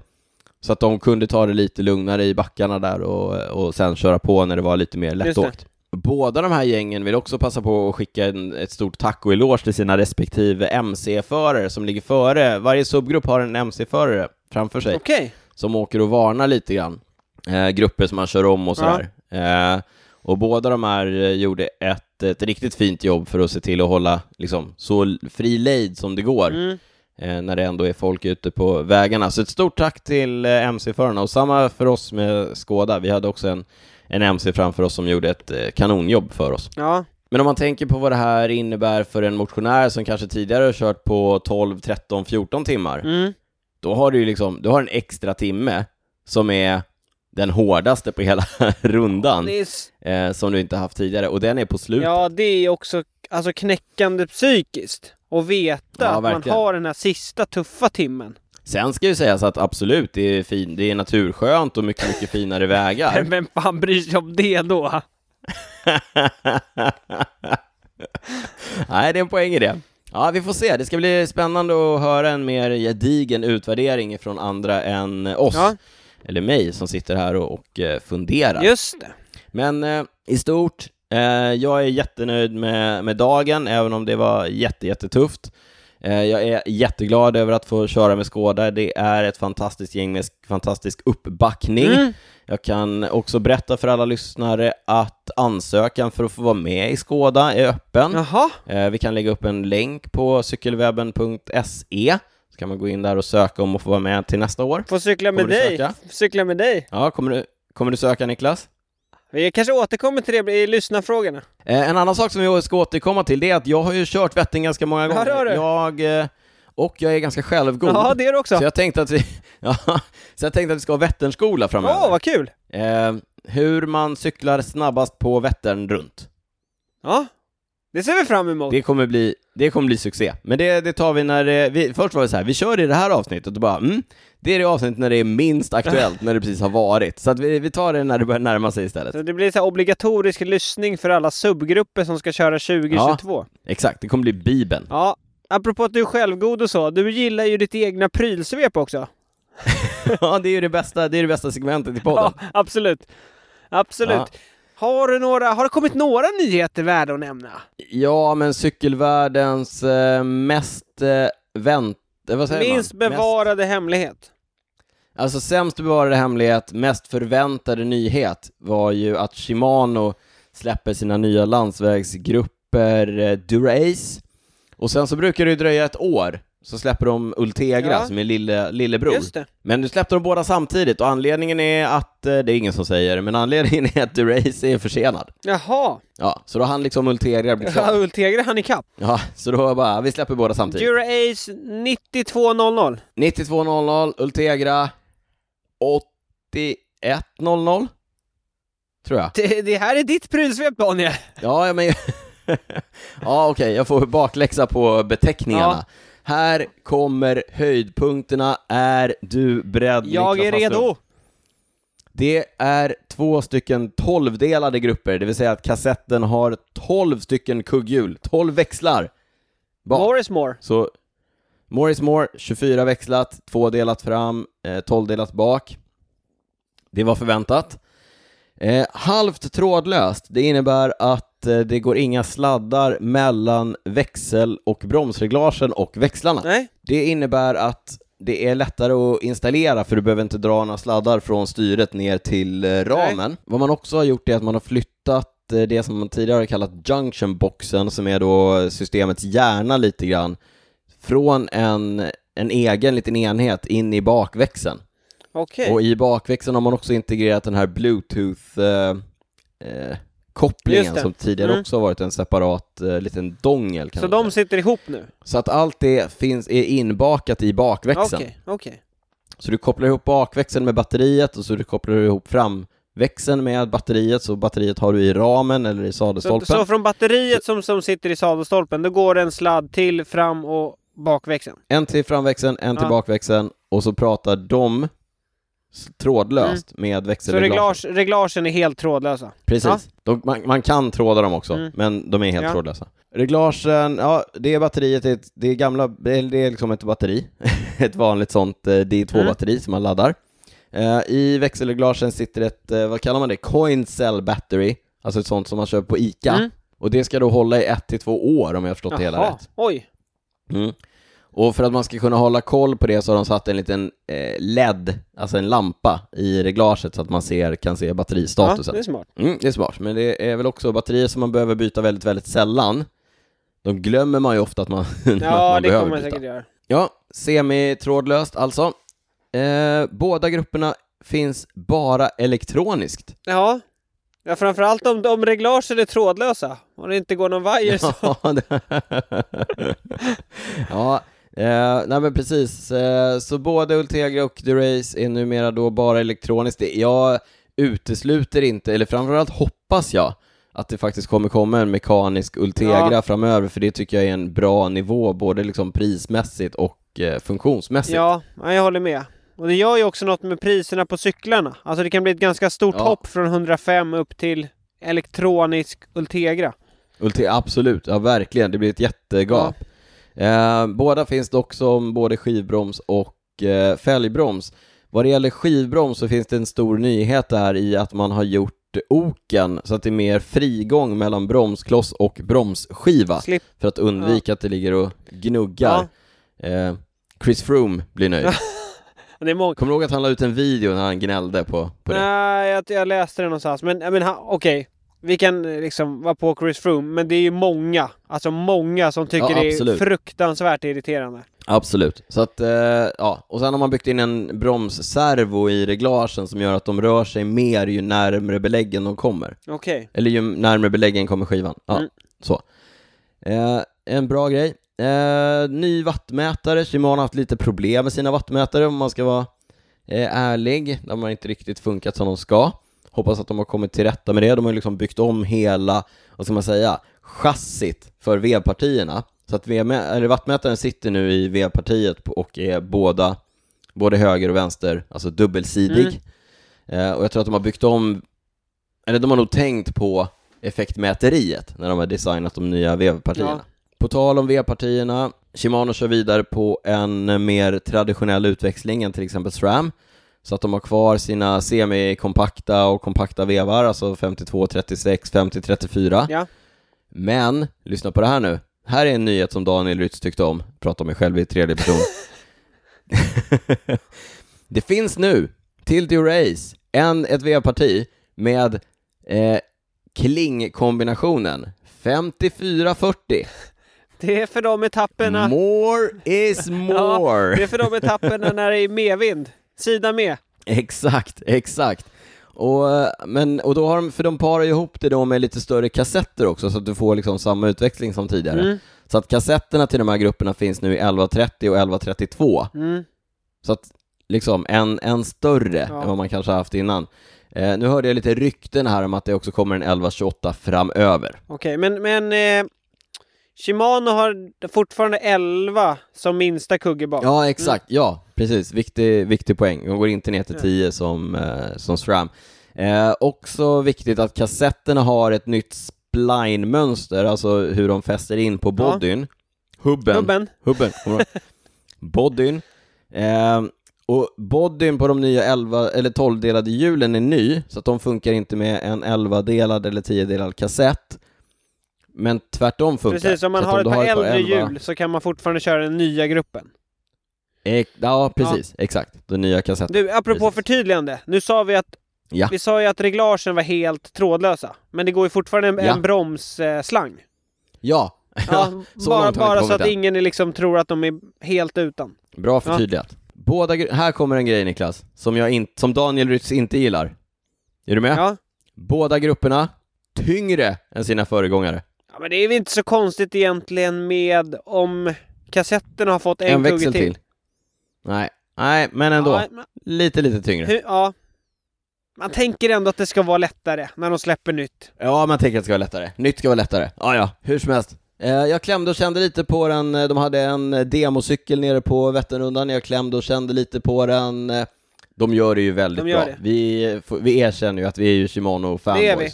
Så att de kunde ta det lite lugnare i backarna där och, och sen köra på när det var lite mer lättåkt. Båda de här gängen vill också passa på att skicka en, ett stort tack och eloge till sina respektive MC-förare som ligger före. Varje subgrupp har en MC-förare framför sig Okej. som åker och varnar lite grann. Eh, grupper som man kör om och sådär. Eh, och båda de här eh, gjorde ett, ett riktigt fint jobb för att se till att hålla liksom, så fri lejd som det går Mm. Eh, när det ändå är folk ute på vägarna. Så ett stort tack till eh, MC-förarna och samma för oss med Skåda. Vi hade också en, en MC framför oss som gjorde ett eh, kanonjobb för oss. Ja. Men om man tänker på vad det här innebär för en motionär som kanske tidigare har kört på 12, 13, 14 timmar Mm. då har du ju liksom, du har en extra timme som är den hårdaste på hela rundan, Det är, eh, som du inte haft tidigare, och den är på slutet. ja, det är också alltså, knäckande psykiskt. Att veta Ja, att man har den här sista tuffa timmen. Sen ska ju sägas att absolut, det är, fin, det är naturskönt och mycket, mycket finare vägar. Men fan bryr sig om det då? Nej, det är en poäng i det. Ja, vi får se. Det ska bli spännande att höra en mer gedigen utvärdering från andra än oss, Ja, eller mig, som sitter här och, och eh, funderar. just det. Men eh, i stort, jag är jättenöjd med, med dagen, även om det var jätte, jättetufft. Eh, jag är jätteglad över att få köra med Skåda. Det är ett fantastiskt gäng med fantastisk uppbackning. Mm. Jag kan också berätta för alla lyssnare att ansökan för att få vara med i Skåda är öppen. Jaha, Eh, vi kan lägga upp en länk på cykelwebben.se, så kan man gå in där och söka om att få vara med till nästa år. få cykla med dig. Cykla med dig. Ja, kommer du, kommer du söka Niklas? Vi kanske återkommer till det i lyssnarfrågorna. Eh, en annan sak som vi ska återkomma till det är att jag har ju kört Vättern ganska många gånger. har du. Jag, eh, och jag är ganska självgod. Ja, det är det också. Så jag tänkte att vi, Ja, så jag tänkte att vi ska ha Vätternskola framöver. Åh, vad kul! Eh, hur man cyklar snabbast på Vättern runt. Ja, det ser vi fram emot. Det kommer bli, det kommer bli succé. Men det, det tar vi när eh, vi, först var det så här, vi kör i det här avsnittet och bara, mm, det är det avsnitt när det är minst aktuellt, när det precis har varit. Så att vi, vi tar det när det börjar närma sig istället. Så det blir så obligatorisk lyssning för alla subgrupper som ska köra 2022. Exakt, det kommer bli Bibeln. Ja, apropå att du är självgod och så, du gillar ju ditt egna prylsvep också. ja, det är ju det bästa, det är det bästa segmentet i podden. Ja, absolut. Absolut. Ja. Har, du några, har det kommit några nyheter värda att nämna? Ja, men cykelvärldens eh, mest eh, vänt... eh, Vad säger Minst man? bevarade hemlighet. Alltså sämst bevarade hemlighet, mest förväntade nyhet var ju att Shimano släpper sina nya landsvägsgrupper eh, Durace. Och sen så brukar det ju dröja ett år, så släpper de Ultegra Ja. som är lille, lillebror. Just det. Men nu släppte de båda samtidigt och anledningen är att, eh, det är ingen som säger, men anledningen är att Durace är försenad. Jaha. Ja, så då hann liksom Ultegra bli Ja, klar. Ultegra hann ikapp. Ja, så då bara, vi släpper båda samtidigt. Dura-Ace 9200. 92.00, Ultegra 81.00 Tror jag. Det, det här är ditt prylsvep Daniel. Ja, men... ja, okej, jag får bakläxa på beteckningarna. Ja. Här kommer höjdpunkterna. Är du beredd? Jag är Niklas redo. Det är två stycken tolvdelade grupper, det vill säga att kassetten har 12 stycken kugghjul, 12 växlar. Bak. Morris Moore. Så Morris Moore, 24 växlat, två delat fram, eh, 12 delat bak. Det var förväntat. Eh, halvt trådlöst, det innebär att eh, det går inga sladdar mellan växel och bromsreglagen och växlarna. Nej. Det innebär att det är lättare att installera för du behöver inte dra några sladdar från styret ner till eh, ramen. Vad man också har gjort är att man har flyttat eh, det som man tidigare kallat junctionboxen, som är då systemets hjärna lite grann, från en, en egen liten enhet in i bakväxeln. Okej. Och i bakväxeln har man också integrerat den här bluetooth eh, eh, kopplingen som tidigare Mm. också har varit en separat eh, liten dongel Så de säga. sitter ihop nu? Så att allt det finns, är inbakat i bakväxeln. Okej, okej. Så du kopplar ihop bakväxeln med batteriet och så du kopplar du ihop framväxeln med batteriet, så batteriet har du i ramen eller i Så, sadelstolpen. så från batteriet som, som sitter i sadelstolpen, då går det en sladd till fram och bakväxeln? En till framväxeln, en till Ja. bakväxeln och så pratar de trådlöst med Mm. Så växelreglagen. reglage, reglagen är helt trådlösa? Precis. Ja. De, man, man kan tråda dem också, Mm. men de är helt Ja. trådlösa. Reglagen, ja, det är batteriet, det är, det är gamla, det är liksom ett batteri. ett vanligt sånt eh, D2-batteri som man laddar. Eh, I växelreglagen sitter ett, eh, vad kallar man det, coin cell battery, alltså ett sånt som man köper på ICA. Mm. Och det ska då hålla i ett till två år om jag har förstått det hela Jaha. rätt. Oj. Mm. Och för att man ska kunna hålla koll på det så har de satt en liten eh, LED, alltså en lampa i reglaget så att man ser, kan se Ja, batteristatusen. det är smart. Mm, det är smart, men det är väl också batterier som man behöver byta väldigt, väldigt sällan. De glömmer man ju ofta att man, att Ja, man det behöver kommer man byta. säkert göra. Ja, semitrådlöst alltså. Eh, båda grupperna finns bara elektroniskt. Ja. Ja, framförallt om, om reglagen är trådlösa och det inte går någon vajer så... Ja, eh, nej men precis. Eh, så både Ultegra och Durace är numera då bara elektroniskt. Jag utesluter inte, eller framförallt hoppas jag, att det faktiskt kommer komma en mekanisk Ultegra Ja. framöver, för det tycker jag är en bra nivå, både liksom prismässigt och eh, funktionsmässigt. Ja, jag håller med. Och det gör ju också något med priserna på cyklarna. Alltså det kan bli ett ganska stort Ja. hopp från 105 upp till elektronisk Ultegra. Ulte, absolut, ja verkligen, det blir ett jättegap. Eh, båda finns dock som både skivbroms och eh, fälgbroms. Vad det gäller skivbroms så finns det en stor nyhet där i att man har gjort oken så att det är mer frigång mellan bromskloss och bromsskiva Slip. för att undvika att det ligger och gnuggar. Eh, Chris Froome blir nöjd. Det är många... Kommer du ihåg att han la ut en video när han gnällde på, på det? Nej, jag, jag läste det någonstans. Men, men okej. Vi kan eh, liksom vara på Chris Froome, men det är ju många, alltså många som tycker Ja, det är fruktansvärt irriterande. Absolut. Så att, eh, ja, och sen har man byggt in en bromsservo i reglagen som gör att de rör sig mer ju närmre beläggen de kommer. Okej. Eller ju närmare beläggen kommer skivan. Ja, Mm. så. Eh, en bra grej. Eh, ny wattmätare. Shimano har haft lite problem med sina wattmätare om man ska vara eh, ärlig, de har inte riktigt funkat som de ska. Hoppas att de har kommit till rätta med det. De har liksom byggt om hela, vad ska man säga, chassit för vevpartierna. Så att eller wattmätaren sitter nu i vevpartiet och är båda, både höger och vänster, alltså dubbelsidig. Mm. Eh, och jag tror att de har byggt om, eller de har nog tänkt på effektmäteriet när de har designat de nya vevpartierna. Ja. På tal om vevpartierna, Shimano kör vidare på en mer traditionell utväxling än till exempel SRAM. Så att de har kvar sina semikompakta och kompakta vevar, alltså 52-36, 50-34. Ja. Men, lyssna på det här nu. Här är en nyhet som Daniel Rytz tyckte om, pratar om mig själv i tredje person. det finns nu, till Durace, en, ett vevparti med eh, klingkombinationen 54-40. Det är för de etapperna. More is more. ja, det är för de etapperna när det är medvind. Sida med. Exakt, exakt. Och, men, och då har de, för de parar ihop det då med lite större kassetter också så att du får liksom samma utväxling som tidigare. Mm. Så att kassetterna till de här grupperna finns nu i 1130 och 1132. Mm. Så att liksom en, en större ja. än vad man kanske haft innan. Eh, nu hörde jag lite rykten här om att det också kommer en 1128 framöver. Okej, okay, men, men eh, Shimano har fortfarande 11 som minsta kugge bak. Ja, exakt. Mm. Ja, precis. Viktig, viktig poäng. De går inte ner till 10 som, eh, som SRAM. Eh, också viktigt att kassetterna har ett nytt spline-mönster, alltså hur de fäster in på bodyn. Ja. Hubben. Hubben. Hubben. bodyn. Eh, och bodyn på de nya 11 eller 12-delade hjulen är ny, så att de funkar inte med en 11-delad eller 10-delad kassett. Men tvärtom funkar. Precis, om man har ett par äldre hjul så kan man fortfarande köra den nya gruppen. Ek, ja, precis, ja. exakt. Den nya kassetten. Du, apropå precis. förtydligande. Nu sa vi att ja. Vi sa ju att reglagen var helt trådlösa, men det går ju fortfarande en, ja. en bromsslang. Ja, ja så bara, bara så att ingen liksom tror att de är helt utan. Bra förtydligat. Båda, här kommer en grej Niklas, som, jag in, som Daniel Rytz inte gillar. Är du med? Ja. Båda grupperna tyngre än sina föregångare. Ja, men det är väl inte så konstigt egentligen med om kassetterna har fått en, en växel till. till. Nej, nej, men ändå. Ja, men... Lite, lite tyngre. Hur, ja. Man tänker ändå att det ska vara lättare när de släpper nytt. Ja, man tänker att det ska vara lättare. Nytt ska vara lättare. Ja, ja, hur som helst. Eh, jag klämde och kände lite på den, eh, de hade en eh, democykel nere på Vätternrundan, jag klämde och kände lite på den. De gör det ju väldigt de bra. Det. Vi, vi erkänner ju att vi är ju är vi.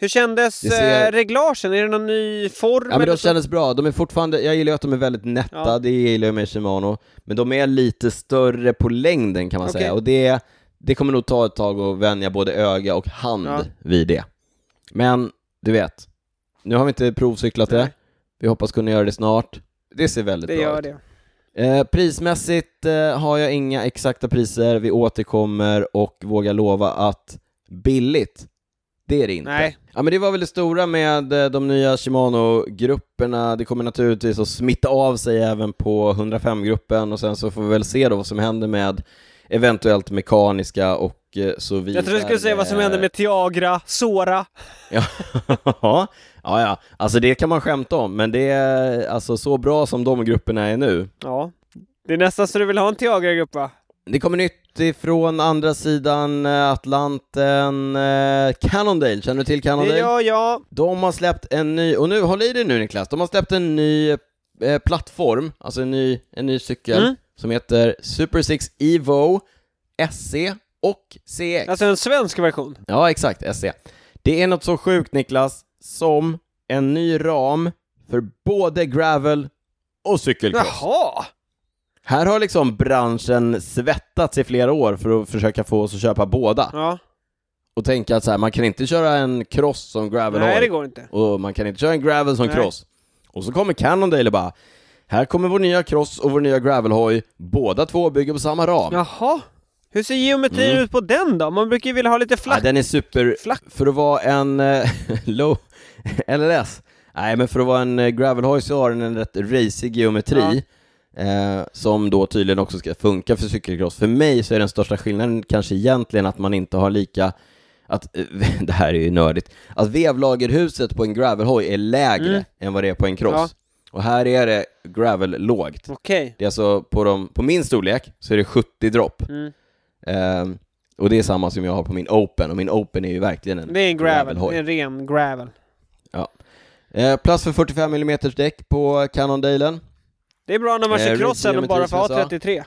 Hur kändes ser... reglagen? Är det någon ny form? Ja men de kändes bra, de är fortfarande, jag gillar ju att de är väldigt nätta, ja. det gillar jag med Shimano, men de är lite större på längden kan man okay. säga, och det, det kommer nog ta ett tag att vänja både öga och hand ja. vid det. Men, du vet, nu har vi inte provcyklat Nej. det, vi hoppas kunna göra det snart. Det ser väldigt det bra ut. Det. Eh, prismässigt eh, har jag inga exakta priser, vi återkommer och vågar lova att billigt, det är det inte. Nej. Ja men det var väl det stora med eh, de nya Shimano-grupperna, det kommer naturligtvis att smitta av sig även på 105-gruppen och sen så får vi väl se då vad som händer med eventuellt mekaniska och eh, så vidare. Jag trodde du skulle säga vad som händer med Tiagra, Sora. ja, ja, ja, alltså det kan man skämta om, men det är alltså så bra som de grupperna är nu. Ja, det är nästan så du vill ha en Tiagra-grupp va? Det kommer nytt ifrån andra sidan eh, Atlanten, eh, Cannondale, känner du till Cannondale? Ja, ja. De har släppt en ny, och nu, håll i dig nu Niklas, de har släppt en ny eh, plattform, alltså en ny, en ny cykel, mm. som heter Super 6 Evo SC och CX. Alltså en svensk version? Ja, exakt, SC. Det är något så sjukt Niklas, som en ny ram för både gravel och cykelcross. Jaha! Här har liksom branschen svettats i flera år för att försöka få oss att köpa båda. Ja. Och tänka att så här, man kan inte köra en cross som gravel Nej, har. det går inte. Och man kan inte köra en gravel som Nej. cross. Och så kommer Cannondale och bara, här kommer vår nya cross och vår nya gravelhoj, båda två bygger på samma ram. Jaha. Hur ser geometrin mm. ut på den då? Man brukar ju vilja ha lite flack. Ja, den är super, flack. för att vara en uh, low LLS. Nej, men för att vara en uh, gravelhoj så har den en rätt racig geometri. Ja eh, som då tydligen också ska funka för cykelcross. För mig så är den största skillnaden kanske egentligen att man inte har lika att, det här är ju nördigt, att vevlagerhuset på en gravelhoj är lägre mm. än vad det är på en cross. Ja. Och här är det gravel lågt. Okay. Det är alltså på, de, på min storlek så är det 70 dropp. Mm. Ehm, och det är samma som jag har på min Open, och min Open är ju verkligen en Det är en gravel, gravelhoj. en ren gravel. Eh, plats för 45 mm däck på Cannondalen. Det är bra när man Eh, kör crossen och bara får ha 33.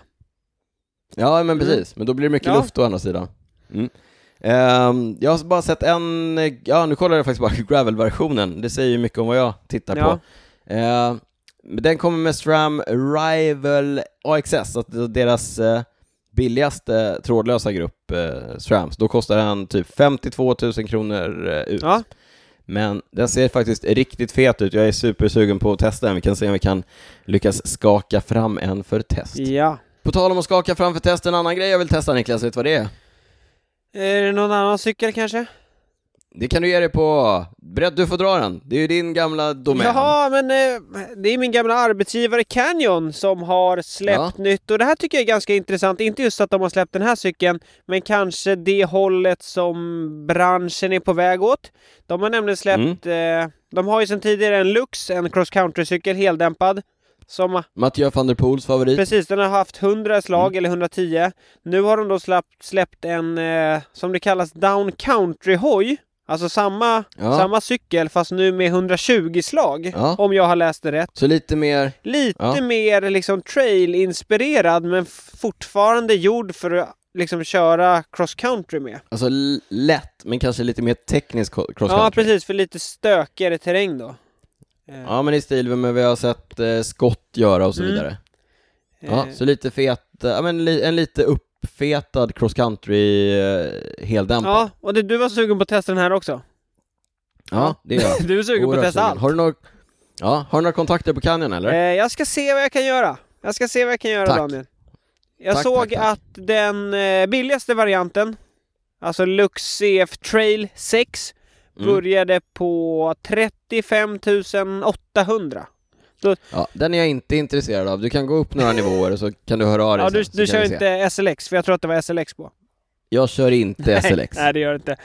Ja, men precis. Men då blir det mycket Mm. Ja. luft å andra sidan. Mm. Ehm, jag har bara sett en, eh, ja nu kollar jag faktiskt bara gravel-versionen, det säger ju mycket om vad jag tittar Ja. på. Ehm, men den kommer med SRAM Rival AXS, alltså deras eh, billigaste trådlösa grupp eh, SRAMs. Då kostar den typ 52 000 kronor ut. Ja, Men den ser faktiskt riktigt fet ut, jag är supersugen på att testa den, vi kan se om vi kan lyckas skaka fram en för test. ja. På tal om att skaka fram för test, en annan grej jag vill testa Niklas, vet du vad det är? Är det någon annan cykel kanske? Det kan du ge dig på. Brett, du får dra den. Det är ju din gamla domän. Jaha, men eh, det är min gamla arbetsgivare Canyon som har släppt nytt och det här tycker jag är ganska intressant. Inte just att de har släppt den här cykeln, men kanske det hållet som branschen är på väg åt. De har nämligen släppt, Mm. eh, de har ju sedan tidigare en Lux, en cross country-cykel heldämpad. Som, Mathieu van der Poels favorit. precis, den har haft 100 slag Mm. eller 110. Nu har de då släppt, släppt en, eh, som det kallas, down country-hoj. Alltså samma, Ja. samma cykel fast nu med 120 slag. Ja. Om jag har läst det rätt. Så lite mer, Lite Ja. mer liksom trail-inspirerad men fortfarande gjord för att liksom köra cross country med. alltså lätt, men kanske lite mer teknisk cross Ja country. precis, för lite stökigare terräng då. Eh, Ja, men i stil med vad vi har sett eh, Scott göra och så Mm. vidare. Ja, eh, så lite fet, eh, ja men li, en lite uppfetad cross country eh, heldämpad. ja, och det, du var sugen på att testa den här också? Ja, det är jag. Du är sugen på att testa sugen. allt? Har du några, ja, har du några kontakter på Canyon eller? Eh, jag ska se vad jag kan göra. Jag ska se vad jag kan göra Tack. Daniel. Jag Tack, såg tack. att den eh, billigaste varianten, alltså Lux CF Trail 6, Mm. började på 35 800. Ja, den är jag inte intresserad av. Du kan gå upp några nivåer så kan du höra av dig Ja, du, sen, du kör inte SLX, för jag tror att det var SLX på. Jag kör inte SLX, Nej, det gör det inte.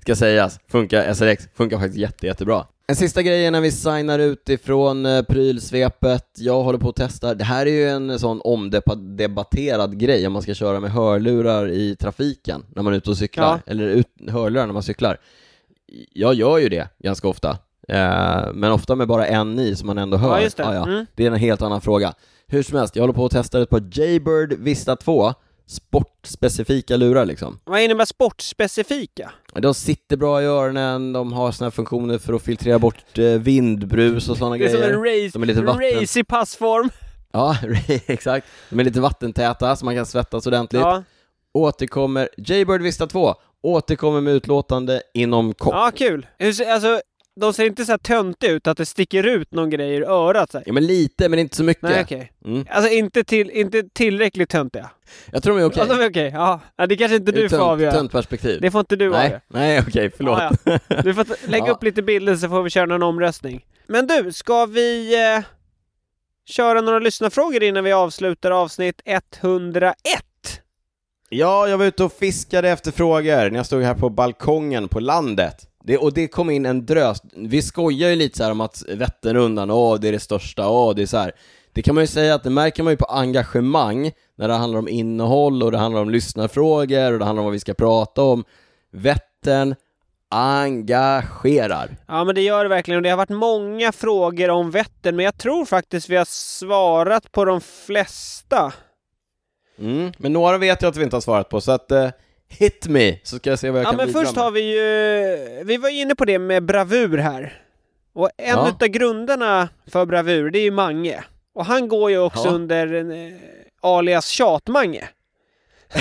ska sägas. Funkar, SLX funkar faktiskt jätte, jättebra. En sista grej när vi signar ut ifrån eh, prylsvepet. Jag håller på att testa. Det här är ju en sån omdebatterad grej om man ska köra med hörlurar i trafiken när man är ute och cyklar. Ja. Eller ut, hörlurar när man cyklar. Jag gör ju det ganska ofta. Eh, men ofta med bara en i som man ändå hör. Ja, just det. Ja, ja. Mm. Det är en helt annan fråga. Hur som helst, jag håller på att testa ett par Jaybird Vista 2 sportspecifika lurar liksom. Vad innebär sportspecifika? De sitter bra i öronen, de har såna här funktioner för att filtrera bort eh, vindbrus och sådana Det är som grejer. en race, De är lite vatten... race i passform. Ja, exakt. De är lite vattentäta så man kan svettas ordentligt. Ja. Återkommer, Jaybird Vista 2 återkommer med utlåtande inom kort. ja, kul. Alltså, de ser inte så här töntiga ut, att det sticker ut någon grej ur örat. Så här. Ja men lite, men inte så mycket. Nej, okej. Mm. Alltså inte, till, inte tillräckligt töntiga. Jag tror de är okej. Ja, de är okej. Ja. ja, det kanske inte du Ur får tönt- avgöra. Tönt perspektiv. Det får inte du Nej, avgöra. nej okej, förlåt. Ja, ja. Du får lägga Ja. upp lite bilder så får vi köra någon omröstning. Men du, ska vi eh, köra några lyssnarfrågor innan vi avslutar avsnitt 101? Ja, jag var ute och fiskade efter frågor när jag stod här på balkongen på landet. Det, och det kom in en drös. Vi skojar ju lite så här om att Vätternrundan, åh, det är det största, åh, det är så här. Det kan man ju säga att det märker man ju på engagemang när det handlar om innehåll och det handlar om lyssnarfrågor och det handlar om vad vi ska prata om. Vättern engagerar. Ja, men det gör det verkligen. Och det har varit många frågor om Vättern, men jag tror faktiskt vi har svarat på de flesta. Mm. Men några vet jag att vi inte har svarat på, så att eh, hit me, så ska jag se vad jag Ja, kan men bidra först med. har vi ju... Vi var inne på det med bravur här. Och en Ja. utav grunderna för bravur, det är ju Mange. Och han går ju också Ja. under eh, alias Tjat-Mange.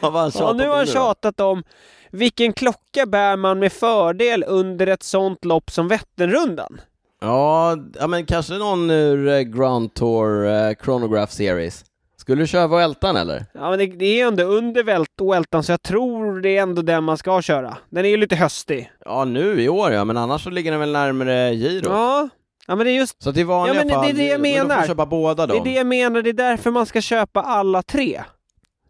ja, tjatat nu har han tjatat om vilken klocka bär man med fördel under ett sånt lopp som Vätternrundan? Ja, ja men kanske någon ur eh, Grand Tour eh, Chronograph Series. Skulle du köra Vueltan eller? Ja, men det, det är ändå under vält och Weltan, så jag tror det är ändå den man ska köra. Den är ju lite höstig. Ja, nu i år ja, men annars så ligger den väl närmare Giro. Ja, ja men det är just Så att i vanliga Ja, men det är fall, det jag men då får menar. köpa båda det, är det jag menar, det är därför man ska köpa alla tre.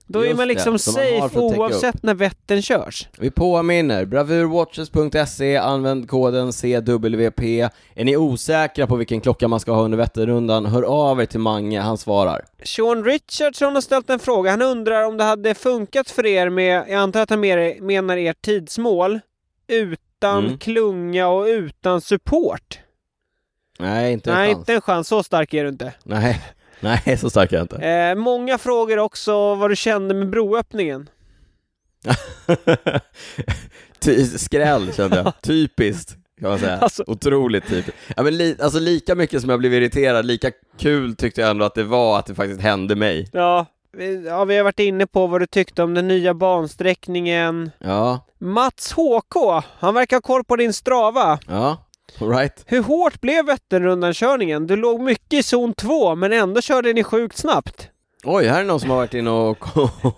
Då är Just man liksom det, man safe oavsett när Vättern körs. Vi påminner, bravurwatches.se, använd koden CWP. Är ni osäkra på vilken klocka man ska ha under Vätternrundan, hör av er till Mange, han svarar. Sean Richardson har ställt en fråga. Han undrar om det hade funkat för er med, jag antar att han menar ert tidsmål, utan Mm. klunga och utan support. Nej, inte en Nej, chans. inte en chans. Så stark är du inte. Nej, nej, så stark är jag inte. Eh, många frågor också vad du kände med broöppningen. Skräll kände jag, typiskt kan man säga. Alltså- Otroligt typiskt. Ja, men li- alltså lika mycket som jag blev irriterad, lika kul tyckte jag ändå att det var att det faktiskt hände mig. Ja, ja, vi har varit inne på vad du tyckte om den nya bansträckningen. Ja, Mats HK, han verkar ha koll på din strava. ja, alright. Hur hårt blev Vätternrundan-körningen? Du låg mycket i zon 2, men ändå körde ni sjukt snabbt. Oj, här är någon som har varit inne och,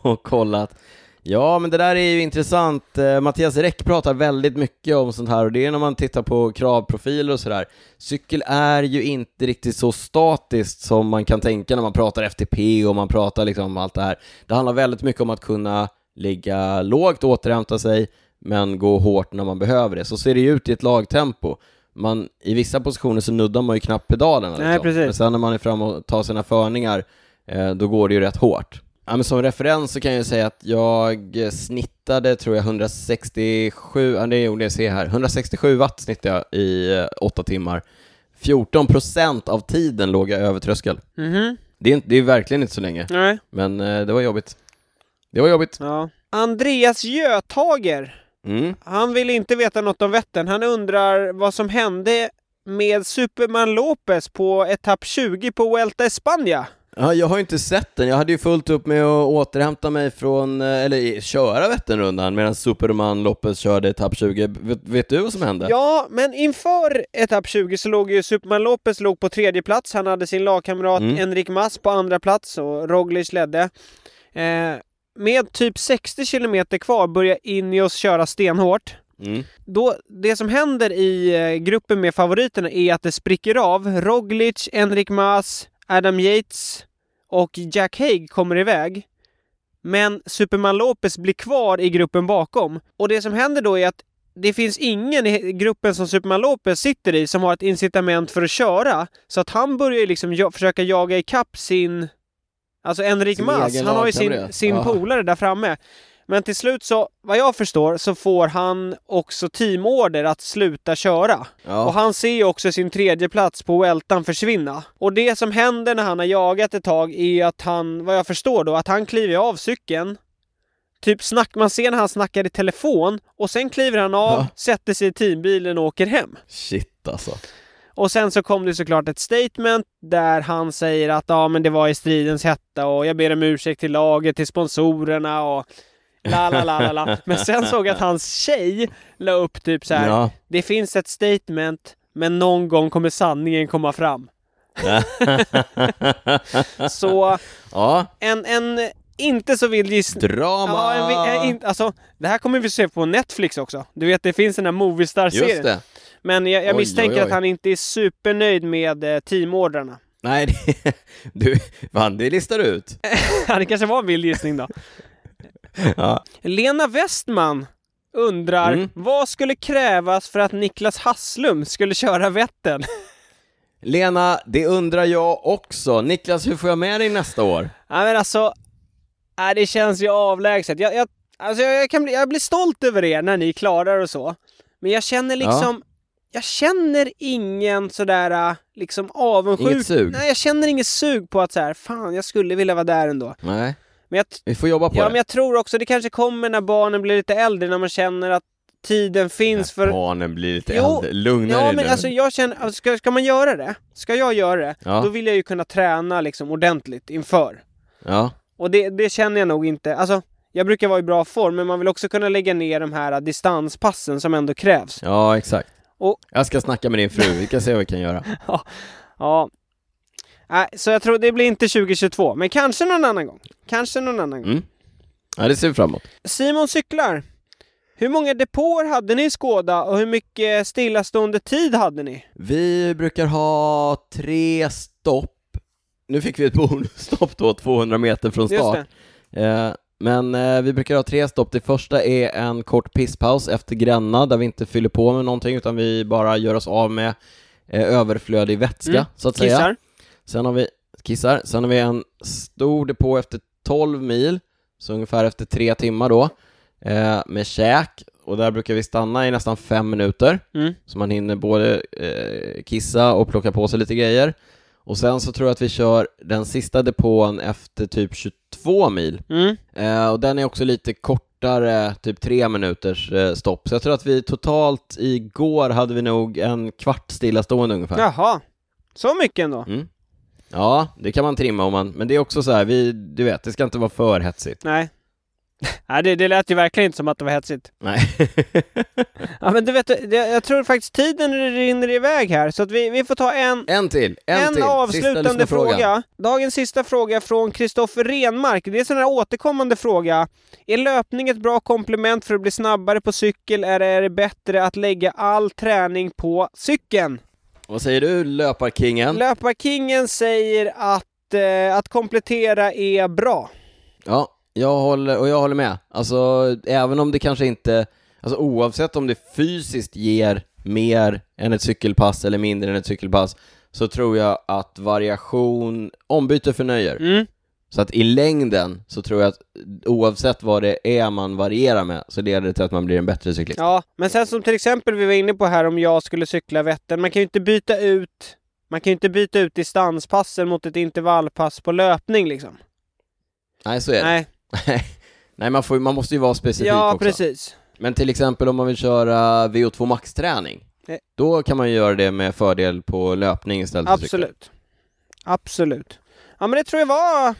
och kollat. Ja, men det där är ju intressant. Eh, Mattias Räck pratar väldigt mycket om sånt här och det är när man tittar på kravprofiler och sådär. Cykel är ju inte riktigt så statiskt som man kan tänka när man pratar FTP och man pratar liksom om allt det här. Det handlar väldigt mycket om att kunna ligga lågt, återhämta sig, men gå hårt när man behöver det. Så ser det ju ut i ett lagtempo. Man, I vissa positioner så nuddar man ju knappt pedalerna. Nej, liksom. precis. Men sen när man är framme och tar sina förningar eh, då går det ju rätt hårt. Ja, men som referens så kan jag säga att jag snittade, tror jag, 167, ja, det gjorde jag se här, 167 watt snittade jag i eh, åtta timmar. 14 procent av tiden låg jag över tröskel. Mhm, Det är, inte, det är verkligen inte så länge, nej. men eh, det var jobbigt. Det var jobbigt. Ja. Andreas Götager, Mm. han vill inte veta något om Vättern. Han undrar vad som hände med Superman Lopez på etapp 20 på Vuelta España. Ja, jag har inte sett den. Jag hade ju fullt upp med att återhämta mig från, eh, eller köra Vätternrundan medan Superman Lopez körde etapp 20. Vet, vet du vad som hände? Ja, men inför etapp 20 så låg ju Superman Lopez låg på tredje plats. Han hade sin lagkamrat Mm. Enrik Mas på andra plats och Roglic ledde. Eh, med typ 60 kilometer kvar börjar Ineos köra stenhårt. Mm. Då, det som händer i eh, gruppen med favoriterna är att det spricker av. Roglic, Enrik Mas, Adam Yates och Jack Haig kommer iväg. Men Superman Lopez blir kvar i gruppen bakom. Och det som händer då är att det finns ingen i gruppen som Superman Lopez sitter i som har ett incitament för att köra. Så att han börjar liksom försöka jaga ikapp sin... Alltså Enrik Mas, han har ju sin, sin Ja. polare där framme. Men till slut så, vad jag förstår, så får han också teamorder att sluta köra. Ja. Och han ser ju också sin tredje plats på Weltan försvinna. Och det som händer när han har jagat ett tag är att han, vad jag förstår då, att han kliver av cykeln. Typ snack, man ser när han snackar i telefon och sen kliver han av, Ja. sätter sig i teambilen och åker hem. Shit alltså. Och sen så kom det såklart ett statement där han säger att ja men det var i stridens hetta och jag ber om ursäkt till laget, till sponsorerna och la la la la la. Men sen såg jag att hans tjej la upp typ så här. Ja. Det finns ett statement, men någon gång kommer sanningen komma fram. Så ja, en, en inte så vild gissning. drama! Ja, en, en, in- alltså, det här kommer vi se på Netflix också. Du vet, det finns den här Movistar-serien. Men jag, jag Oj, misstänker oj, oj. att han inte är supernöjd med eh, teamordrarna. Nej, det, du, fan, det listar du ut. det kanske var en vild gissning då. Ja. Lena Westman undrar, Mm. vad skulle krävas för att Niklas Hasslum skulle köra Vättern? Lena, det undrar jag också. Niklas, hur får jag med dig nästa år? Ja men alltså, äh, det känns ju avlägset. Jag, jag, alltså jag, kan bli, jag blir stolt över er när ni klarar och så. Men jag känner liksom, jag känner ingen sådär äh, liksom avundsjuk. Inget sug? Nej, jag känner inget sug på att så här, fan jag skulle vilja vara där ändå. Nej, Men jag, vi får jobba på ja, det. men jag tror också det kanske kommer när barnen blir lite äldre, när man känner att tiden finns När för... barnen blir lite Jo, äldre. Lugna Ja men nu. alltså jag känner, alltså, ska, ska man göra det, ska jag göra det, Ja. då vill jag ju kunna träna liksom ordentligt inför. Ja, Och det, det känner jag nog inte, alltså jag brukar vara i bra form, men man vill också kunna lägga ner de här distanspassen som ändå krävs. ja, exakt. Och- Jag ska snacka med din fru, vi kan se vad vi kan göra. Ja. Nej, så jag tror det blir inte 2022, men kanske någon annan gång. Kanske någon annan gång. Mm. Ja, det ser vi fram emot. Simon cyklar. Hur många depåer hade ni i Skåda och hur mycket stillastående tid hade ni? Vi brukar ha tre stopp. Nu fick vi ett bonusstopp då, 200 meter från start. Eh, men eh, vi brukar ha tre stopp. Det första är en kort pisspaus efter Gränna där vi inte fyller på med någonting utan vi bara gör oss av med eh, överflödig vätska Mm, så att säga. Kissar. Sen har vi, kissar, sen har vi en stor depå efter 12 mil, så ungefär efter tre timmar då, eh, med käk, och där brukar vi stanna i nästan fem minuter, Mm. så man hinner både eh, kissa och plocka på sig lite grejer. Och sen så tror jag att vi kör den sista depån efter typ 22 mil, Mm. eh, och den är också lite kortare, typ tre minuters eh, stopp. Så jag tror att vi totalt igår hade vi nog en kvart stillastående ungefär. Jaha. Så mycket ändå? Mm. Ja, det kan man trimma om man, men det är också så här, vi, du vet, det ska inte vara för hetsigt. Nej. Nej, det, det lät ju verkligen inte som att det var hetsigt. Nej. Ja, men du vet, det, jag tror faktiskt tiden rinner iväg här, så att vi, vi får ta en, en till, en, en till. Avslutande fråga. Dagens sista fråga från Kristoffer Renmark. Det är en sån här återkommande fråga. Är löpning ett bra komplement för att bli snabbare på cykel, eller är det bättre att lägga all träning på cykeln? Vad säger du, löparkingen? Löparkingen säger att, eh, att komplettera är bra. ja, jag håller, och jag håller med. Alltså, även om det kanske inte, alltså oavsett om det fysiskt ger mer än ett cykelpass eller mindre än ett cykelpass, så tror jag att variation, ombyte förnöjer. Mm. Så att i längden så tror jag att oavsett vad det är man varierar med så leder det till att man blir en bättre cyklist. Ja, men sen som till exempel vi var inne på här om jag skulle cykla Vättern, man kan ju inte byta ut man kan ju inte byta ut distanspassen mot ett intervallpass på löpning liksom. Nej, så är det. Nej, Nej, man, får, man måste ju vara specifik ja också. precis. Men till exempel om man vill köra VO2 max-träning, Nej. då kan man ju göra det med fördel på löpning istället för. Absolut. Absolut. Ja men det tror jag var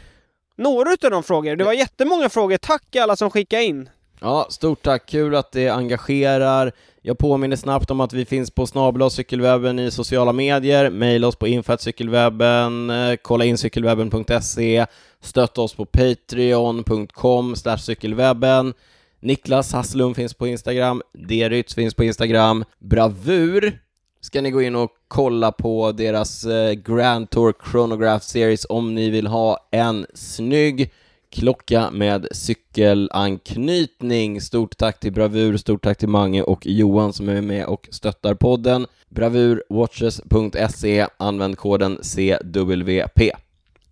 några utav de frågor. Det var jättemånga frågor. Tack alla som skickade in. Ja, stort tack. Kul att det engagerar. Jag påminner snabbt om att vi finns på snabel cykelwebben i sociala medier. Maila oss på info.cykelwebben, eh, kolla in cykelwebben.se, stötta oss på patreon.com cykelwebben. Niklas Hasslum finns på Instagram, Derytz finns på Instagram, Bravur ska ni gå in och kolla på deras eh, Grand Tour Chronograph Series om ni vill ha en snygg klocka med cykelanknytning. Stort tack till Bravur, stort tack till Mange och Johan som är med och stöttar podden. Bravurwatches.se, använd koden CWP.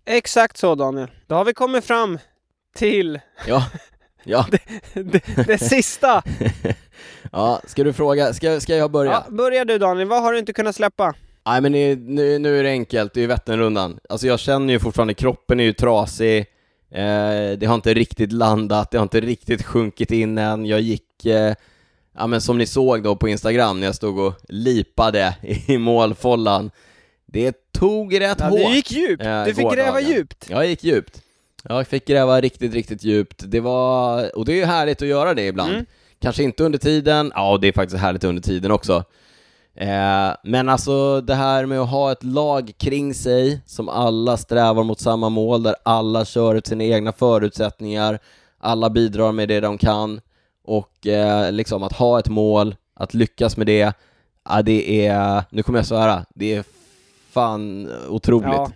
Exakt så Daniel. Då har vi kommit fram till Ja, ja, det, det sista. ja, ska du fråga, ska, ska jag börja? Ja, börja du Daniel, vad har du inte kunnat släppa? Nej men det, nu, nu är det enkelt, det är ju Vätternrundan. Alltså jag känner ju fortfarande, kroppen är ju trasig, eh, det har inte riktigt landat, det har inte riktigt sjunkit in än. Jag gick, eh, ja men som ni såg då på Instagram när jag stod och lipade i målfållan. Det tog rätt Ja, hårt. du gick djupt. eh, Du fick gräva gårdagen. djupt. Jag gick djupt. Jag fick gräva riktigt, riktigt djupt. Det var, och det är ju härligt att göra det ibland. Mm. Kanske inte under tiden, ja det är faktiskt härligt under tiden också. Eh, men alltså det här med att ha ett lag kring sig som alla strävar mot samma mål, där alla kör ut sina egna förutsättningar, alla bidrar med det de kan och eh, liksom att ha ett mål, att lyckas med det, ja, det är, nu kommer jag svära, det är fan otroligt. Ja.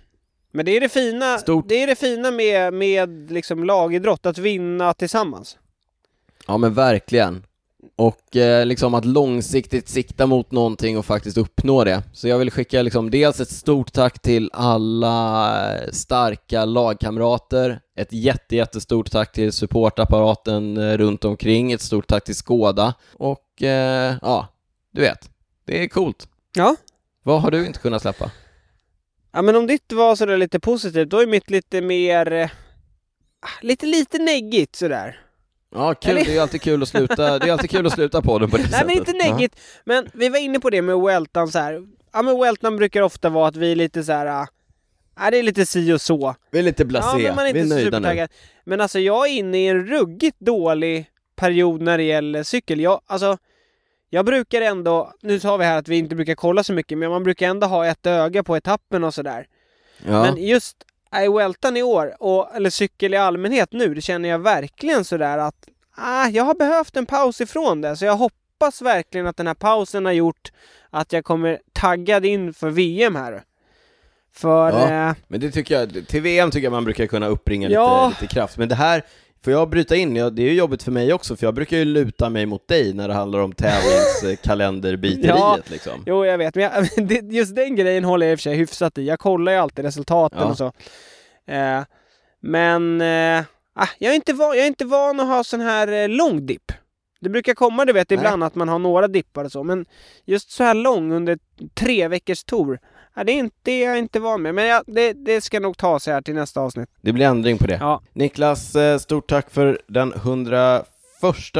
Men det är det fina, Stort. det är det fina med, med liksom lagidrott, att vinna tillsammans. Ja men verkligen. Och eh, liksom att långsiktigt sikta mot någonting och faktiskt uppnå det. Så jag vill skicka liksom dels ett stort tack till alla eh, starka lagkamrater, ett jätte, jättestort tack till supportapparaten eh, runt omkring, ett stort tack till Skåda och eh, ja, du vet, det är coolt. Ja. Vad har du inte kunnat släppa? Ja men om ditt var sådär lite positivt, då är mitt lite mer... eh, Lite, lite neggigt sådär. Ja, kul, Eller- det är alltid kul att sluta, det är alltid kul att sluta på den på det Nej sättet. men inte neggigt, men vi var inne på det med Weltan så här. Ja men Weltan brukar ofta vara att vi är lite så här. äh, Ja, det är lite si och så. Vi är lite Ja, blasé, men man är vi är nöjda nu. Men alltså jag är inne i en ruggigt dålig period när det gäller cykel. Jag, alltså, jag brukar ändå, nu sa vi här att vi inte brukar kolla så mycket, men man brukar ändå ha ett öga på etappen och sådär. Ja. Men just i Weltan i år, och, eller cykel i allmänhet nu, det känner jag verkligen sådär att ah, jag har behövt en paus ifrån det. Så jag hoppas verkligen att den här pausen har gjort att jag kommer taggad in för VM här. För... Ja. Eh, Men det tycker jag, till VM tycker jag man brukar kunna uppbringa Ja. lite, lite kraft. Men det här, får jag bryta in? Ja, det är ju jobbigt för mig också, för jag brukar ju luta mig mot dig när det handlar om tävlingskalenderbiteriet Ja. liksom. jo, jag vet, men jag, just den grejen håller jag i och för sig hyfsat i. Jag kollar ju alltid resultaten Ja. och så. Eh, men eh, ah, jag, är inte van, jag är inte van att ha sån här eh, lång dipp. Det brukar komma, du vet, Nej. ibland att man har några dippar och så, men just så här lång under tre veckors tour, ah, det är inte, det är jag inte van med. Men jag, det, det ska nog ta sig här till nästa avsnitt. Det blir ändring på det. Ja, Niklas, eh, stort tack för den 101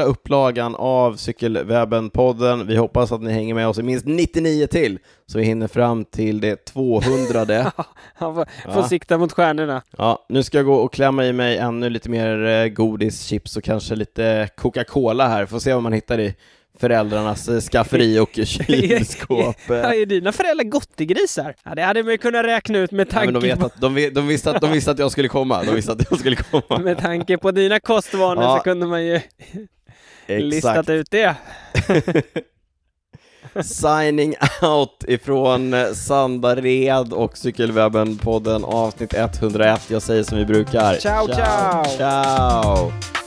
upplagan av Cykelwebben-podden. Vi hoppas att ni hänger med oss i minst 99 till, så vi hinner fram till det 200. han får, Ja. får sikta mot stjärnorna. Ja, nu ska jag gå och klämma i mig ännu lite mer eh, godis, chips och kanske lite Coca-Cola här. Får se vad man hittar i föräldrarnas eh, skafferi och kylskåp. Ja, är dina föräldrar gottegrisar? Ja, det hade man ju kunnat räkna ut med Ja, men tanke, de, vet att, de, vet, de, visste att, de visste att jag skulle komma. De visste att jag skulle komma. med tanke på dina kostvanor Ja. så kunde man ju listat ut det. Signing out ifrån eh, Sandared och Cykelwebben-podden avsnitt 101. Jag säger som vi brukar. Ciao, ciao. Ciao!